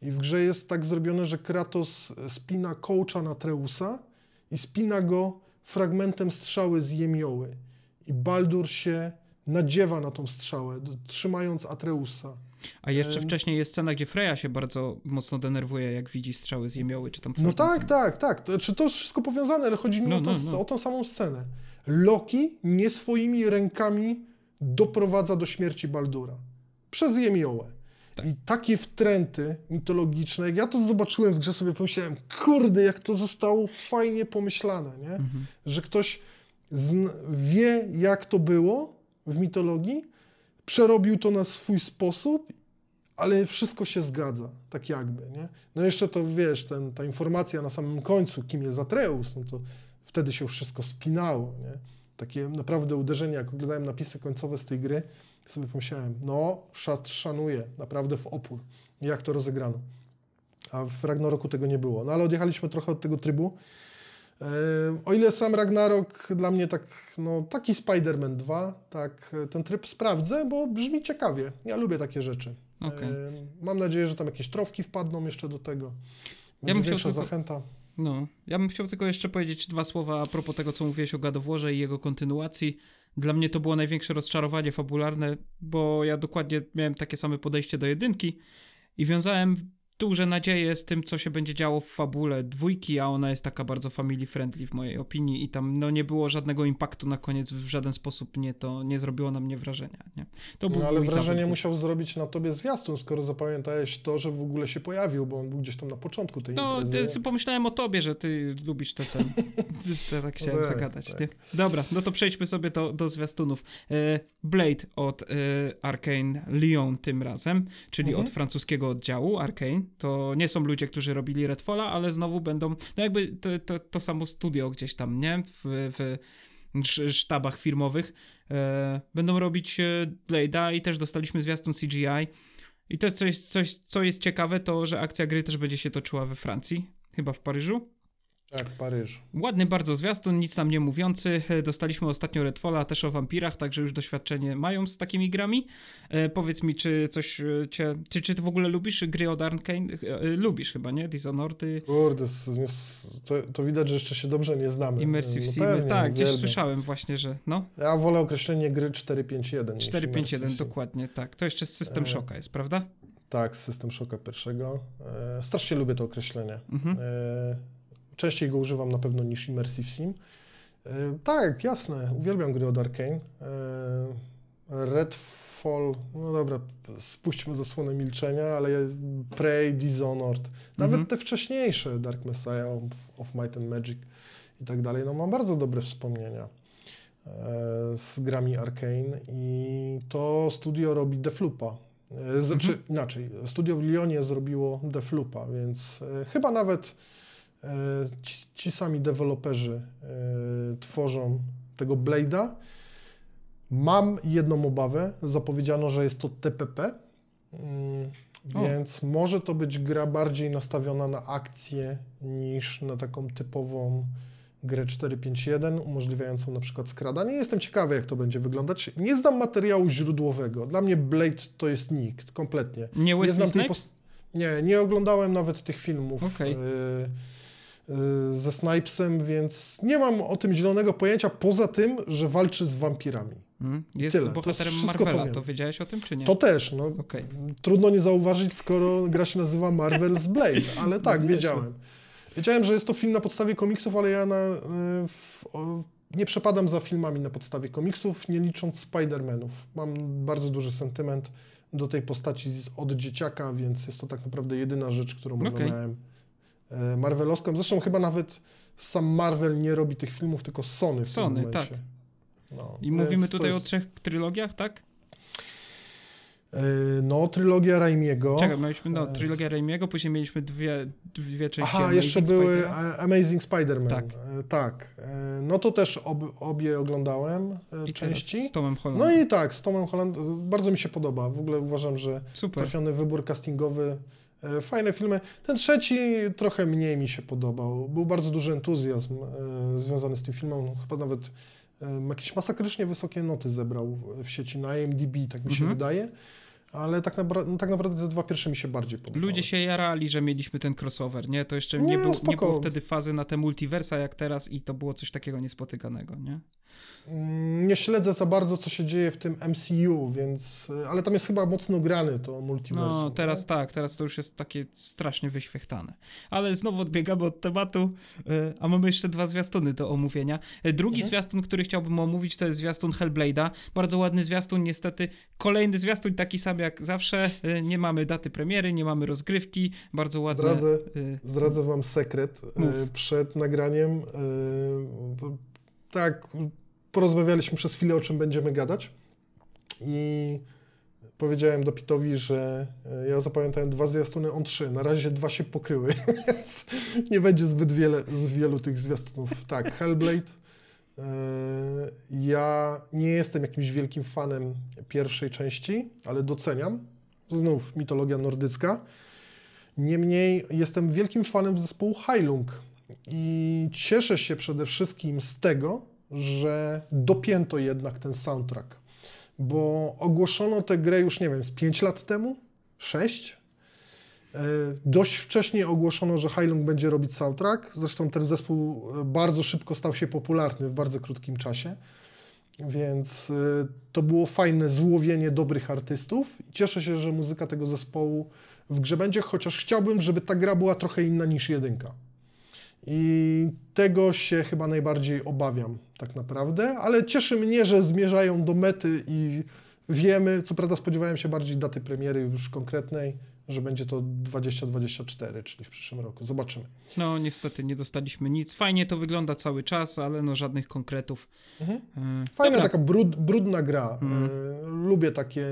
I w grze jest tak zrobione, że Kratos spina coacha na Treusa i spina go fragmentem strzały z jemioły. I Baldur się nadziewa na tą strzałę, trzymając Atreusa. A jeszcze wcześniej jest scena, gdzie Freya się bardzo mocno denerwuje, jak widzi strzały z jemioły, czy tam No tak, tak, tak. To, znaczy, to jest wszystko powiązane, ale chodzi mi No, o, to, no, no. o tą samą scenę. Loki nie swoimi rękami doprowadza do śmierci Baldura. Przez jemiołę. Tak. I takie wtręty mitologiczne, jak ja to zobaczyłem w grze, sobie pomyślałem, kurde, jak to zostało fajnie pomyślane, nie? Mhm. Że ktoś wie, jak to było w mitologii, przerobił to na swój sposób, ale wszystko się zgadza, tak jakby, nie? No jeszcze to, wiesz, ten, ta informacja na samym końcu, kim jest Atreus, no to wtedy się już wszystko spinało, nie? Takie naprawdę uderzenie, jak oglądałem napisy końcowe z tej gry, sobie pomyślałem, no, szat szanuję, naprawdę w opór, jak to rozegrano. A w Ragnaroku tego nie było. No ale odjechaliśmy trochę od tego trybu. E, O ile sam Ragnarok dla mnie tak, no taki Spider-Man 2, tak ten tryb sprawdzę, bo brzmi ciekawie. Ja lubię takie rzeczy. Okej. E, Mam nadzieję, że tam jakieś trofki wpadną jeszcze do tego. Będzie bym chciał większa tylko- zachęta. No, ja bym chciał tylko jeszcze powiedzieć dwa słowa a propos tego, co mówiłeś o Warze i jego kontynuacji. Dla mnie to było największe rozczarowanie fabularne, bo ja dokładnie miałem takie same podejście do jedynki i wiązałem duże nadzieje z tym, co się będzie działo w fabule dwójki, a ona jest taka bardzo family friendly w mojej opinii i tam no nie było żadnego impaktu na koniec, w żaden sposób nie to nie zrobiło na mnie wrażenia, nie? To był No ale wrażenie zarzut. musiał zrobić na tobie zwiastun, skoro zapamiętałeś to, że w ogóle się pojawił, bo on był gdzieś tam na początku tej No, imprezy. ty, pomyślałem o tobie, że ty lubisz te ten. to tak chciałem tak, zagadać, tak. nie? Dobra, no to przejdźmy sobie do, do zwiastunów. E, Blade od e, Arkane Lyon tym razem, czyli Mhm. od francuskiego oddziału Arkane. To nie są ludzie, którzy robili Redfalla, ale znowu będą, no jakby to, to, to samo studio gdzieś tam, nie? W, w sz- sztabach firmowych. E, będą robić e, Blade'a i też dostaliśmy zwiastun CGI. I to jest coś, coś, co jest ciekawe, to że akcja gry też będzie się toczyła we Francji, chyba w Paryżu. Tak, w Paryżu. Ładny bardzo zwiastun, nic nam nie mówiący. E, Dostaliśmy ostatnio Redfalla też o wampirach, także już doświadczenie mają z takimi grami. E, powiedz mi, czy coś e, cię... Czy, czy ty w ogóle lubisz gry od Arkane? E, lubisz chyba, nie? Dishonored, Kurde, to, to widać, że jeszcze się dobrze nie znamy. Immersive No Sim. Tak, gdzieś słyszałem właśnie, że no. Ja wolę określenie gry 451. niż 451, Immersive Sim. dokładnie, tak. To jeszcze system E, szoka jest, prawda? Tak, system szoka pierwszego. E, strasznie lubię to określenie. Mhm. E, częściej go używam na pewno niż Immersive Sim. E, tak, jasne, uwielbiam gry od Arkane. E, Redfall, no dobra, spuśćmy zasłonę milczenia, ale Prey, Dishonored, nawet Mhm. te wcześniejsze Dark Messiah of, of Might and Magic i tak dalej, no mam bardzo dobre wspomnienia e, z grami Arkane i to studio robi Deflupa. E, Znaczy Mhm. inaczej, studio w Lyonie zrobiło Deflupa, więc chyba nawet ci, ci sami deweloperzy e, tworzą tego Blade'a. Mam jedną obawę, zapowiedziano, że jest to TPP, mm, O. więc może to być gra bardziej nastawiona na akcję niż na taką typową grę 451, umożliwiającą na przykład skradanie. Jestem ciekawy, jak to będzie wyglądać. Nie znam materiału źródłowego. Dla mnie Blade to jest nikt, kompletnie. Nie Nie znam tej Nie, nie oglądałem nawet tych filmów Okej. y, y, ze Snipesem, więc nie mam o tym zielonego pojęcia, poza tym, że walczy z wampirami. Mm. Jest tyle. To jest bohaterem wszystko, Marvela, to wiedziałeś o tym, czy nie? To też, no, Okej. trudno nie zauważyć, skoro gra się nazywa Marvel's Blade, ale tak, No, wiedziałem. Wiedziałem, że jest to film na podstawie komiksów, ale ja na, y, w, o, nie przepadam za filmami na podstawie komiksów, nie licząc Spider-Manów. Mam bardzo duży sentyment do tej postaci od dzieciaka, więc jest to tak naprawdę jedyna rzecz, którą Okej. oglądałem Marvelowską. Zresztą chyba nawet sam Marvel nie robi tych filmów, tylko Sony. w tym Sony, momencie. tak. No, I mówimy tutaj jest, o trzech trylogiach, tak? e, No, trylogia Raimiego. Czekaj, mieliśmy no, E. trylogię Raimiego, później mieliśmy dwie, dwie części Aha, jeszcze były e, Amazing Spider-Man. Tak. E, tak. E, No to też ob, obie oglądałem e, I części. z Tomem Hollandem. No i tak, z Tomem Holland bardzo mi się podoba. W ogóle uważam, że Super. trafiony wybór castingowy. E, Fajne filmy. Ten trzeci trochę mniej mi się podobał. Był bardzo duży entuzjazm e, związany z tym filmem. Chyba nawet e, jakieś masakrycznie wysokie noty zebrał w sieci na IMDb, tak mi się Mhm. wydaje. ale tak, napra- no, tak naprawdę te dwa pierwsze mi się bardziej podobały. Ludzie się jarali, że mieliśmy ten crossover, nie? To jeszcze nie, Nie, był, nie było wtedy fazy na te multiversa jak teraz i to było coś takiego niespotykanego, nie? Mm, Nie śledzę za bardzo, co się dzieje w tym MCU, więc. Ale tam jest chyba mocno grany to multiversum. No, nie? teraz tak, teraz to już jest takie strasznie wyświechtane. Ale znowu odbiegamy od tematu, e, a mamy jeszcze dwa zwiastuny do omówienia. E, Drugi Mhm. zwiastun, który chciałbym omówić, to jest zwiastun Hellblade'a. Bardzo ładny zwiastun, niestety. Kolejny zwiastun, taki sam jak zawsze. E, Nie mamy daty premiery, nie mamy rozgrywki. Bardzo ładne. Zdradzę, e, zdradzę wam sekret. Mów. E, Przed nagraniem. e, Tak, porozmawialiśmy przez chwilę, o czym będziemy gadać. I powiedziałem Dopitowi, że e, ja zapamiętałem dwa zwiastuny, on trzy. Na razie dwa się pokryły, więc nie będzie zbyt wiele z wielu tych zwiastunów. Tak, Hellblade. E, Ja nie jestem jakimś wielkim fanem pierwszej części, ale doceniam. Znów mitologia nordycka. Niemniej jestem wielkim fanem zespołu Heilung i cieszę się przede wszystkim z tego, że dopięto jednak ten soundtrack, bo ogłoszono tę grę już, nie wiem, z 5 lat temu, 6. E, Dość wcześnie ogłoszono, że Heilung będzie robić soundtrack. Zresztą ten zespół e, bardzo szybko stał się popularny w bardzo krótkim czasie. Więc y, to było fajne złowienie dobrych artystów. Cieszę się, że muzyka tego zespołu w grze będzie, chociaż chciałbym, żeby ta gra była trochę inna niż jedynka. I tego się chyba najbardziej obawiam, tak naprawdę, ale cieszy mnie, że zmierzają do mety i wiemy, co prawda spodziewałem się bardziej daty premiery już konkretnej, że będzie to 2024, czyli w przyszłym roku. Zobaczymy. No, niestety nie dostaliśmy nic. Fajnie to wygląda cały czas, ale no żadnych konkretów. Mhm. E, Fajna dobra. taka brud, brudna gra. Mhm. Y, lubię takie.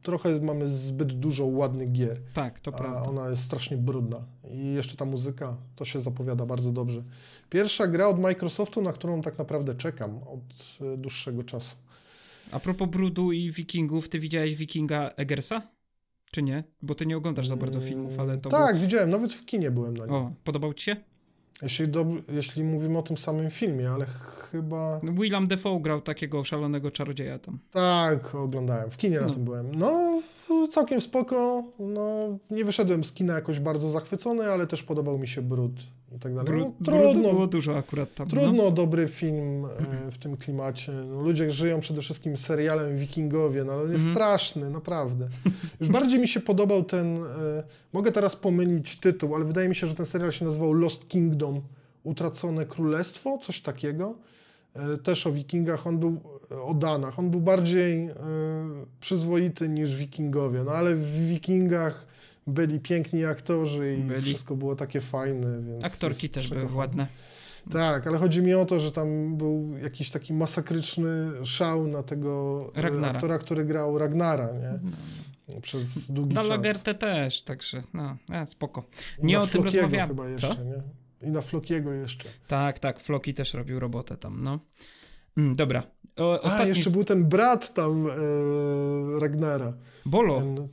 Mm, Trochę mamy zbyt dużo ładnych gier, Tak, to a prawda. ona jest strasznie brudna. I jeszcze ta muzyka, to się zapowiada bardzo dobrze. Pierwsza gra od Microsoftu, na którą tak naprawdę czekam od y, dłuższego czasu. A propos brudu i wikingów, ty widziałeś wikinga Eggersa? Czy nie? Bo ty nie oglądasz za bardzo filmów, ale to Tak, widziałem, nawet w kinie byłem na nim. O, podobał ci się? Jeśli, dob- jeśli mówimy o tym samym filmie, ale chyba. William Defoe grał takiego szalonego czarodzieja tam. Tak, oglądałem. W kinie na No. tym byłem. No, całkiem spoko. No, nie wyszedłem z kina jakoś bardzo zachwycony, ale też podobał mi się brud i tak dalej. No, trudno, było dużo akurat tam. No. trudno dobry film e, w tym klimacie. No, ludzie żyją przede wszystkim serialem Wikingowie, no ale on jest Mhm. straszny, naprawdę. Już bardziej mi się podobał ten, e, mogę teraz pomylić tytuł, ale wydaje mi się, że ten serial się nazywał Lost Kingdom, Utracone Królestwo, coś takiego. E, Też o wikingach, on był o Danach, on był bardziej e, przyzwoity niż wikingowie, no ale w wikingach byli piękni aktorzy i Byli. wszystko było takie fajne, więc... Aktorki też były ładne. Tak, ale chodzi mi o to, że tam był jakiś taki masakryczny szał na tego e, Ragnara. aktora, który grał Ragnara, nie? Przez długi Na czas. Lagertę też, także no, e, spoko. Nie na o tym Flokiego rozmawiamy. chyba Co? jeszcze, nie? I na Flokiego jeszcze. Tak, tak, Floki też robił robotę tam, no. Mm, dobra. O, A, jeszcze był ten brat tam e, Ragnara. Bolo, Ten,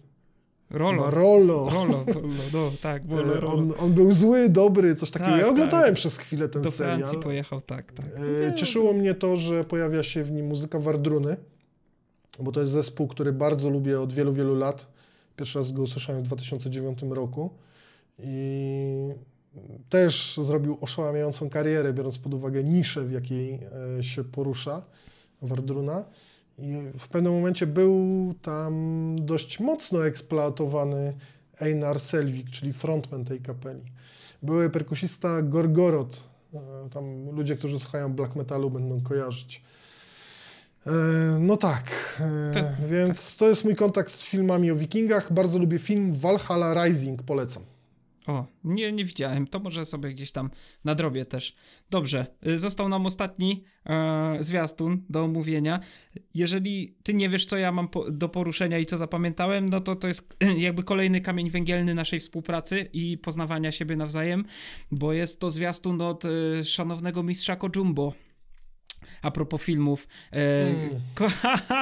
Rolo. Rollo. Rolo, Rolo, no tak, Bolo, E, Rolo. On, on był zły, dobry, coś takiego. Tak, ja oglądałem tak. przez chwilę ten Do serial. Francji pojechał, tak, tak. E, Cieszyło mnie to, że pojawia się w nim muzyka Wardruny, bo to jest zespół, który bardzo lubię od wielu, wielu lat. Pierwszy raz go usłyszałem w 2009 roku i też zrobił oszałamiającą karierę, biorąc pod uwagę niszę, w jakiej e, się porusza Wardruna. I w pewnym momencie był tam dość mocno eksploatowany Einar Selvik, czyli frontman tej kapeli. Były perkusista Gorgorod, E, Tam ludzie, którzy słuchają black metalu, będą kojarzyć. E, No tak, więc to jest mój kontakt z filmami o wikingach. Bardzo lubię film Valhalla Rising, polecam. O, nie, nie widziałem, to może sobie gdzieś tam nadrobię też. Dobrze, y, został nam ostatni e, zwiastun do omówienia. Jeżeli ty nie wiesz, co ja mam po, do poruszenia i co zapamiętałem, no to to jest jakby kolejny kamień węgielny naszej współpracy i poznawania siebie nawzajem, bo jest to zwiastun od e, szanownego mistrza Kojumbo. A propos filmów. E, Mm. ko-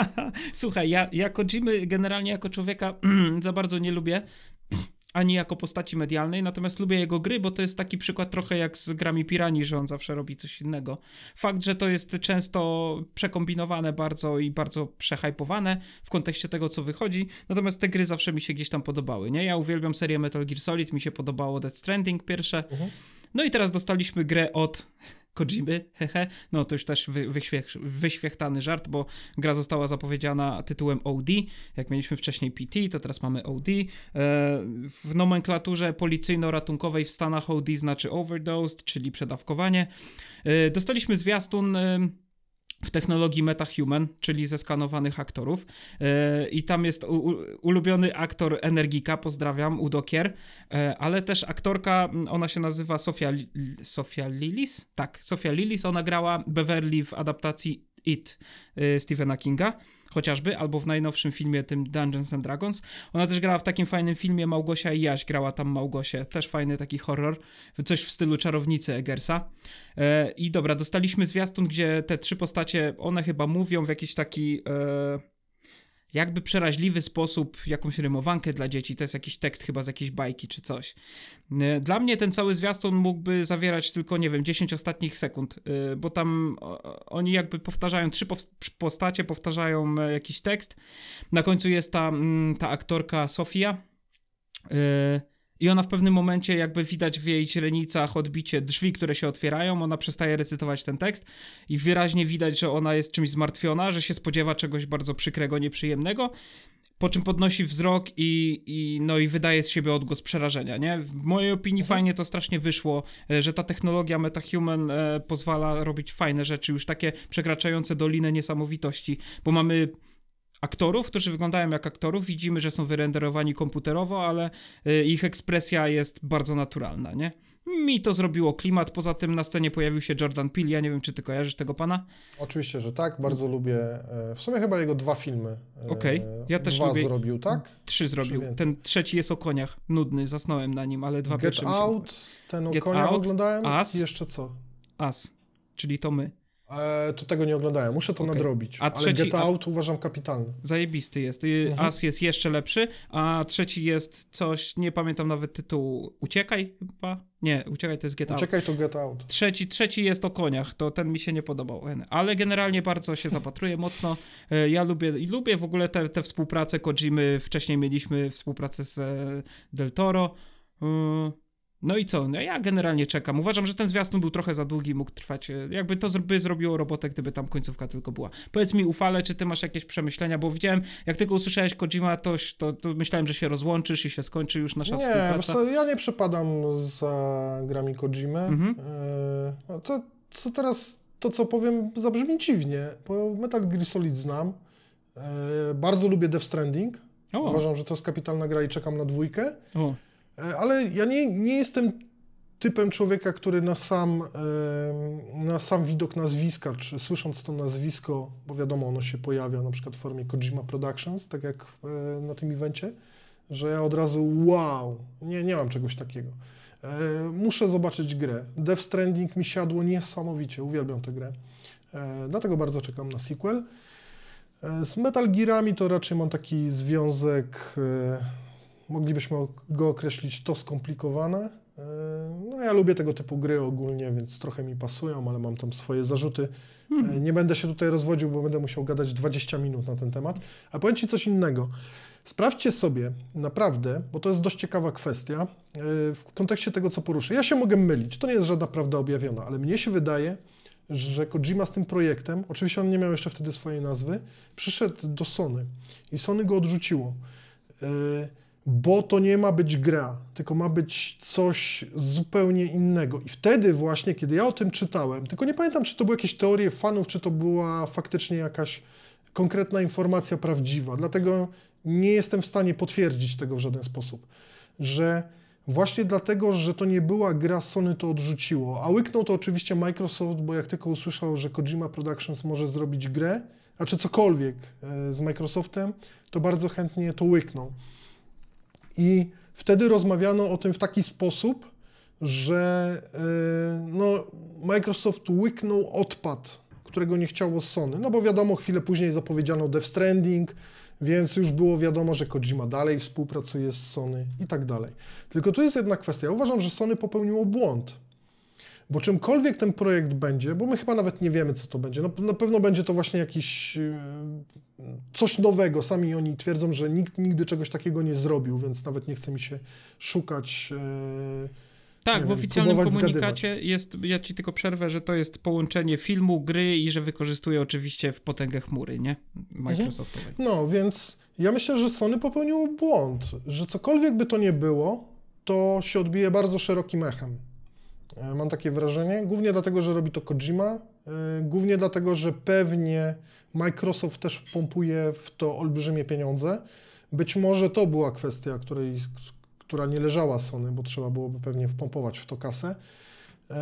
Słuchaj, ja, ja Kojimy generalnie jako człowieka za bardzo nie lubię, ani jako postaci medialnej, natomiast lubię jego gry, bo to jest taki przykład trochę jak z grami Pirani, że on zawsze robi coś innego. Fakt, że to jest często przekombinowane bardzo i bardzo przehypowane w kontekście tego, co wychodzi, natomiast te gry zawsze mi się gdzieś tam podobały, nie? Ja uwielbiam serię Metal Gear Solid, mi się podobało Death Stranding pierwsze, Mhm. no i teraz dostaliśmy grę od Kojimy, hehe, no to już też wy, wyświech, wyświechtany żart, bo gra została zapowiedziana tytułem OD, jak mieliśmy wcześniej PT, to teraz mamy OD. E, w nomenklaturze policyjno-ratunkowej w Stanach OD znaczy overdosed, czyli przedawkowanie. E, dostaliśmy zwiastun e, w technologii MetaHuman, czyli zeskanowanych aktorów. E, I tam jest ulubiony aktor Energika, pozdrawiam, Udokier, e, ale też aktorka, ona się nazywa Sofia, Sofia Lillis? Tak, Sofia Lillis, ona grała Beverly w adaptacji It y, Stephena Kinga, chociażby, albo w najnowszym filmie tym Dungeons and Dragons. Ona też grała w takim fajnym filmie Małgosia i Jaś, grała tam Małgosię, też fajny taki horror, coś w stylu Czarownicy Eggersa. E, I dobra, dostaliśmy zwiastun, gdzie te trzy postacie, one chyba mówią w jakiś taki... E, jakby przeraźliwy sposób jakąś rymowankę dla dzieci, to jest jakiś tekst chyba z jakiejś bajki czy coś. E, Dla mnie ten cały zwiastun mógłby zawierać tylko, nie wiem, 10 ostatnich sekund, e, bo tam oni jakby powtarzają, trzy postacie powtarzają e, jakiś tekst, na końcu jest ta, mm, ta aktorka Sofia e, i ona w pewnym momencie jakby widać w jej źrenicach odbicie drzwi, które się otwierają, ona przestaje recytować ten tekst i wyraźnie widać, że ona jest czymś zmartwiona, że się spodziewa czegoś bardzo przykrego, nieprzyjemnego, po czym podnosi wzrok i, i, no i wydaje z siebie odgłos przerażenia, nie? W mojej opinii fajnie to strasznie wyszło, e, że ta technologia MetaHuman e, pozwala robić fajne rzeczy, już takie przekraczające dolinę niesamowitości, bo mamy aktorów, którzy wyglądają jak aktorów, widzimy, że są wyrenderowani komputerowo, ale e, ich ekspresja jest bardzo naturalna, nie? Mi to zrobiło klimat, poza tym na scenie pojawił się Jordan Peele, ja nie wiem, czy ty kojarzysz tego pana? Oczywiście, że tak, bardzo lubię. e, W sumie chyba jego dwa filmy. e, Okej, ja też dwa lubię- zrobił, tak? Trzy zrobił, ten trzeci jest o koniach, nudny, zasnąłem na nim, ale dwa Get pierwsze Out, ten o Get koniach Out, oglądałem Us. i jeszcze co? As, czyli to my. E, to tego nie oglądałem, muszę to Okej. nadrobić. A Ale trzeci- Get a- Out uważam kapitalny. Zajebisty jest. Y, Mhm. As jest jeszcze lepszy, a trzeci jest coś, nie pamiętam nawet tytułu, Uciekaj chyba? Nie, Uciekaj to jest Get Out. Czekaj, to Get Out. Trzeci, trzeci jest o koniach, to ten mi się nie podobał, ale generalnie bardzo się zapatruję mocno. E, Ja lubię lubię w ogóle te, te współpracę Kojimy. Wcześniej mieliśmy współpracę z e, Del Toro. No i co? No ja generalnie czekam. Uważam, że ten zwiastun był trochę za długi, mógł trwać. e, Jakby to by zrobiło robotę, gdyby tam końcówka tylko była. Powiedz mi, ufale, czy ty masz jakieś przemyślenia? Bo widziałem, jak tylko usłyszałeś Kojima, to, to, to myślałem, że się rozłączysz i się skończy już nasza Nie, współpraca. co, ja nie przepadam za grami Kojimy. Mhm. No to, co teraz, to co powiem, zabrzmi dziwnie, bo Metal Gear Solid znam. E, bardzo lubię Death Stranding. O, Uważam, że to jest kapitalna gra i czekam na dwójkę. o, Ale ja nie, nie jestem typem człowieka, który na sam, e, na sam widok nazwiska, czy słysząc to nazwisko, bo wiadomo, ono się pojawia na przykład w formie Kojima Productions, tak jak e, na tym evencie, że ja od razu wow, nie, nie mam czegoś takiego. E, Muszę zobaczyć grę. Death Stranding mi siadło niesamowicie, uwielbiam tę grę. E, Dlatego bardzo czekam na sequel. E, Z Metal Gearami to raczej mam taki związek, e, moglibyśmy go określić to skomplikowane. E, No ja lubię tego typu gry ogólnie, więc trochę mi pasują, ale mam tam swoje zarzuty. E, Nie będę się tutaj rozwodził, bo będę musiał gadać 20 minut na ten temat. A powiem Ci coś innego. Sprawdźcie sobie naprawdę, bo to jest dość ciekawa kwestia, e, w kontekście tego, co poruszę. Ja się mogę mylić, to nie jest żadna prawda objawiona, ale mnie się wydaje, że Kojima z tym projektem, oczywiście on nie miał jeszcze wtedy swojej nazwy, przyszedł do Sony i Sony go odrzuciło. E, Bo to nie ma być gra, tylko ma być coś zupełnie innego. I wtedy właśnie, kiedy ja o tym czytałem, tylko nie pamiętam, czy to były jakieś teorie fanów, czy to była faktycznie jakaś konkretna informacja prawdziwa. Dlatego nie jestem w stanie potwierdzić tego w żaden sposób, że właśnie dlatego, że to nie była gra, Sony to odrzuciło. A łyknął to oczywiście Microsoft, bo jak tylko usłyszał, że Kojima Productions może zrobić grę, a czy cokolwiek e, z Microsoftem, to bardzo chętnie to łyknął. I wtedy rozmawiano o tym w taki sposób, że e, no, Microsoft łyknął odpad, którego nie chciało Sony. No bo wiadomo, chwilę później zapowiedziano Death Stranding, więc już było wiadomo, że Kojima dalej współpracuje z Sony i tak dalej. Tylko tu jest jedna kwestia. Uważam, że Sony popełniło błąd. Bo czymkolwiek ten projekt będzie, bo my chyba nawet nie wiemy, co to będzie. No, na pewno będzie to właśnie jakiś yy, coś nowego. Sami oni twierdzą, że nikt nigdy czegoś takiego nie zrobił, więc nawet nie chce mi się szukać. Yy, tak, nie w oficjalnym komunikacie jest, ja ci tylko przerwę, że to jest połączenie filmu, gry i że wykorzystuje oczywiście w potęgę chmury, nie? Microsoftowej. No, więc ja myślę, że Sony popełniło błąd, że cokolwiek by to nie było, to się odbije bardzo szerokim echem. E, Mam takie wrażenie, głównie dlatego, że robi to Kojima, e, głównie dlatego, że pewnie Microsoft też pompuje w to olbrzymie pieniądze. Być może to była kwestia, której, która nie leżała Sony, bo trzeba byłoby pewnie wpompować w to kasę. E,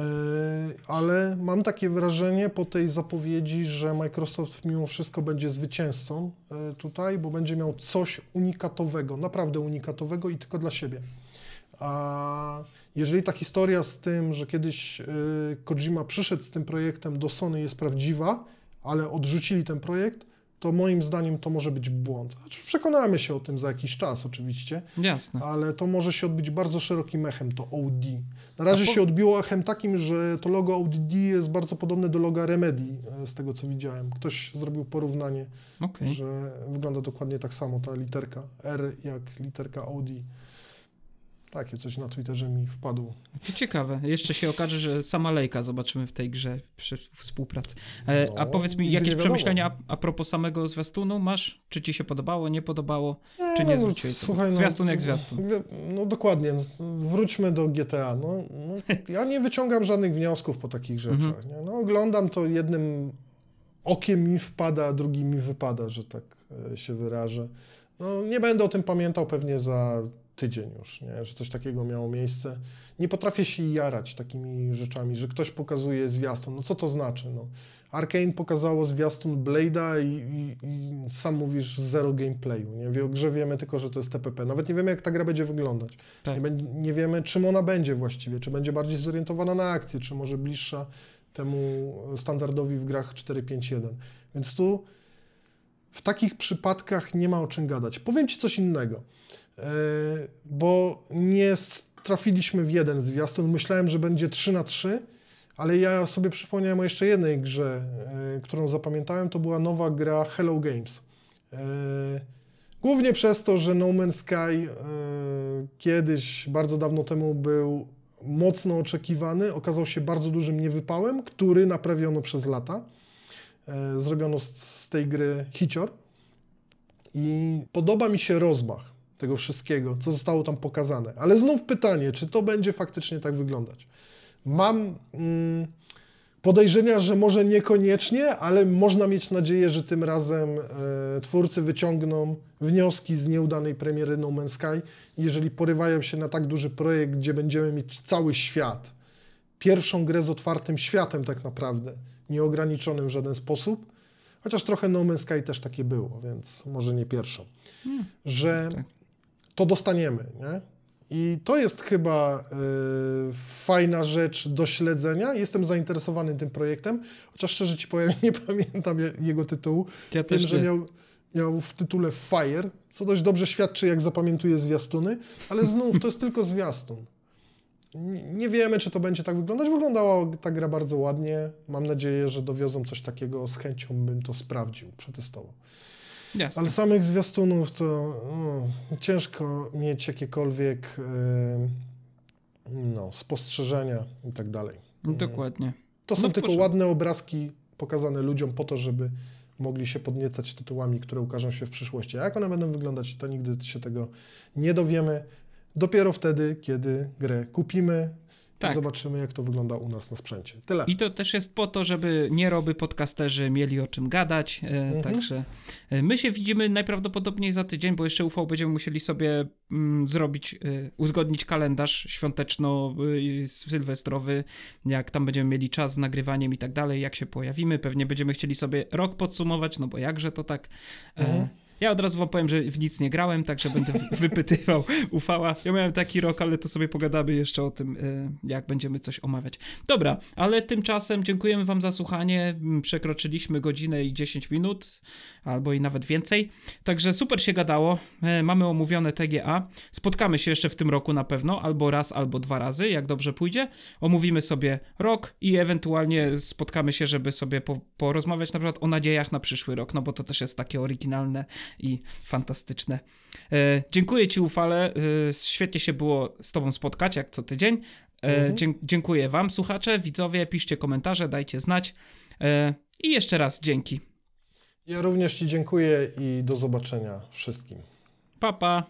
Ale mam takie wrażenie po tej zapowiedzi, że Microsoft mimo wszystko będzie zwycięzcą tutaj, bo będzie miał coś unikatowego, naprawdę unikatowego i tylko dla siebie. A jeżeli ta historia z tym, że kiedyś y, Kojima przyszedł z tym projektem do Sony jest prawdziwa, ale odrzucili ten projekt, to moim zdaniem to może być błąd. Znaczy, przekonamy się o tym za jakiś czas oczywiście, Jasne. ale to może się odbić bardzo szerokim echem, to OD. Na razie po- się odbiło echem takim, że to logo ODD jest bardzo podobne do loga Remedy, e, z tego co widziałem. Ktoś zrobił porównanie, Okej. że wygląda dokładnie tak samo ta literka R jak literka OD. Takie coś na Twitterze mi wpadło. To ciekawe. Jeszcze się okaże, że sama Lejka zobaczymy w tej grze przy współpracy. E, a No, powiedz mi, jakieś nie przemyślenia a, a propos samego zwiastunu masz? Czy ci się podobało, nie podobało? Czy nie no, zwróciłeś? Słuchaj, no, Zwiastun jak zwiastun. wie- No dokładnie, no, wróćmy do GTA. No, no, ja nie wyciągam żadnych wniosków po takich rzeczach. Mhm. Nie? No, oglądam to jednym okiem mi wpada, a drugim mi wypada, że tak e, się wyrażę. No, nie będę o tym pamiętał pewnie za tydzień już, nie? że coś takiego miało miejsce. Nie potrafię się jarać takimi rzeczami, że ktoś pokazuje zwiastun. No co to znaczy? No, Arkane pokazało zwiastun Blade'a i, i, i sam mówisz zero gameplayu. Nie? O grze wiemy tylko, że to jest TPP. Nawet nie wiemy, jak ta gra będzie wyglądać. Tak. Nie, nie wiemy, czym ona będzie właściwie. Czy będzie bardziej zorientowana na akcję, czy może bliższa temu standardowi w grach 4.5.1. Więc tu w takich przypadkach nie ma o czym gadać. Powiem Ci coś innego, bo nie trafiliśmy w jeden zwiastun. Myślałem, że będzie 3 na 3, ale ja sobie przypomniałem o jeszcze jednej grze, e, którą zapamiętałem. To była nowa gra Hello Games. E, Głównie przez to, że No Man's Sky e, kiedyś, bardzo dawno temu był mocno oczekiwany, okazał się bardzo dużym niewypałem, który naprawiono przez lata. Zrobiono z tej gry hicior i podoba mi się rozmach tego wszystkiego, co zostało tam pokazane. Ale znów pytanie, czy to będzie faktycznie tak wyglądać? Mam mm, podejrzenia, że może niekoniecznie, ale można mieć nadzieję, że tym razem e, twórcy wyciągną wnioski z nieudanej premiery No Man's Sky. Jeżeli porywają się na tak duży projekt, gdzie będziemy mieć cały świat, pierwszą grę z otwartym światem tak naprawdę, nieograniczonym w żaden sposób, chociaż trochę No Man's Sky też takie było, więc może nie pierwszą, że tak. To dostaniemy, nie? I to jest chyba y, fajna rzecz do śledzenia. Jestem zainteresowany tym projektem, chociaż szczerze ci powiem, nie pamiętam je- jego tytułu. Ja Wiem, też że miał, miał w tytule Fire, co dość dobrze świadczy, jak zapamiętuje zwiastuny, ale znów to jest tylko zwiastun. Nie, nie wiemy, czy to będzie tak wyglądać. Wyglądała ta gra bardzo ładnie. Mam nadzieję, że dowiozą coś takiego. Z chęcią bym to sprawdził, przetestował. Jasne. Ale samych zwiastunów to mm, ciężko mieć jakiekolwiek yy, no, spostrzeżenia i tak dalej. Dokładnie. To są No tylko ładne obrazki pokazane ludziom po to, żeby mogli się podniecać tytułami, które ukażą się w przyszłości. A jak one będą wyglądać, to nigdy się tego nie dowiemy. Dopiero wtedy, kiedy grę kupimy Tak. i zobaczymy, jak to wygląda u nas na sprzęcie. Tyle. I to też jest po to, żeby nieroby podcasterzy mieli o czym gadać, e, Mhm. także e, my się widzimy najprawdopodobniej za tydzień, bo jeszcze UV będziemy musieli sobie mm, zrobić, e, uzgodnić kalendarz świąteczno-sylwestrowy, jak tam będziemy mieli czas z nagrywaniem i tak dalej, jak się pojawimy, pewnie będziemy chcieli sobie rok podsumować, no bo jakże to tak... E, Mhm. Ja od razu wam powiem, że w nic nie grałem, także będę wypytywał ufała. Ja miałem taki rok, ale to sobie pogadamy jeszcze o tym, y, jak będziemy coś omawiać. Dobra, ale tymczasem dziękujemy wam za słuchanie. Przekroczyliśmy godzinę i 10 minut, albo i nawet więcej. Także super się gadało. E, mamy omówione TGA. Spotkamy się jeszcze w tym roku na pewno, albo raz, albo dwa razy, jak dobrze pójdzie. Omówimy sobie rok i ewentualnie spotkamy się, żeby sobie po, porozmawiać na przykład o nadziejach na przyszły rok, no bo to też jest takie oryginalne i fantastyczne. E, dziękuję Ci, Ufale. E, świetnie się było z Tobą spotkać, jak co tydzień. E, Mhm. dziękuję Wam, słuchacze, widzowie. Piszcie komentarze, dajcie znać. I jeszcze raz dzięki. Ja również Ci dziękuję i do zobaczenia wszystkim. Pa, pa.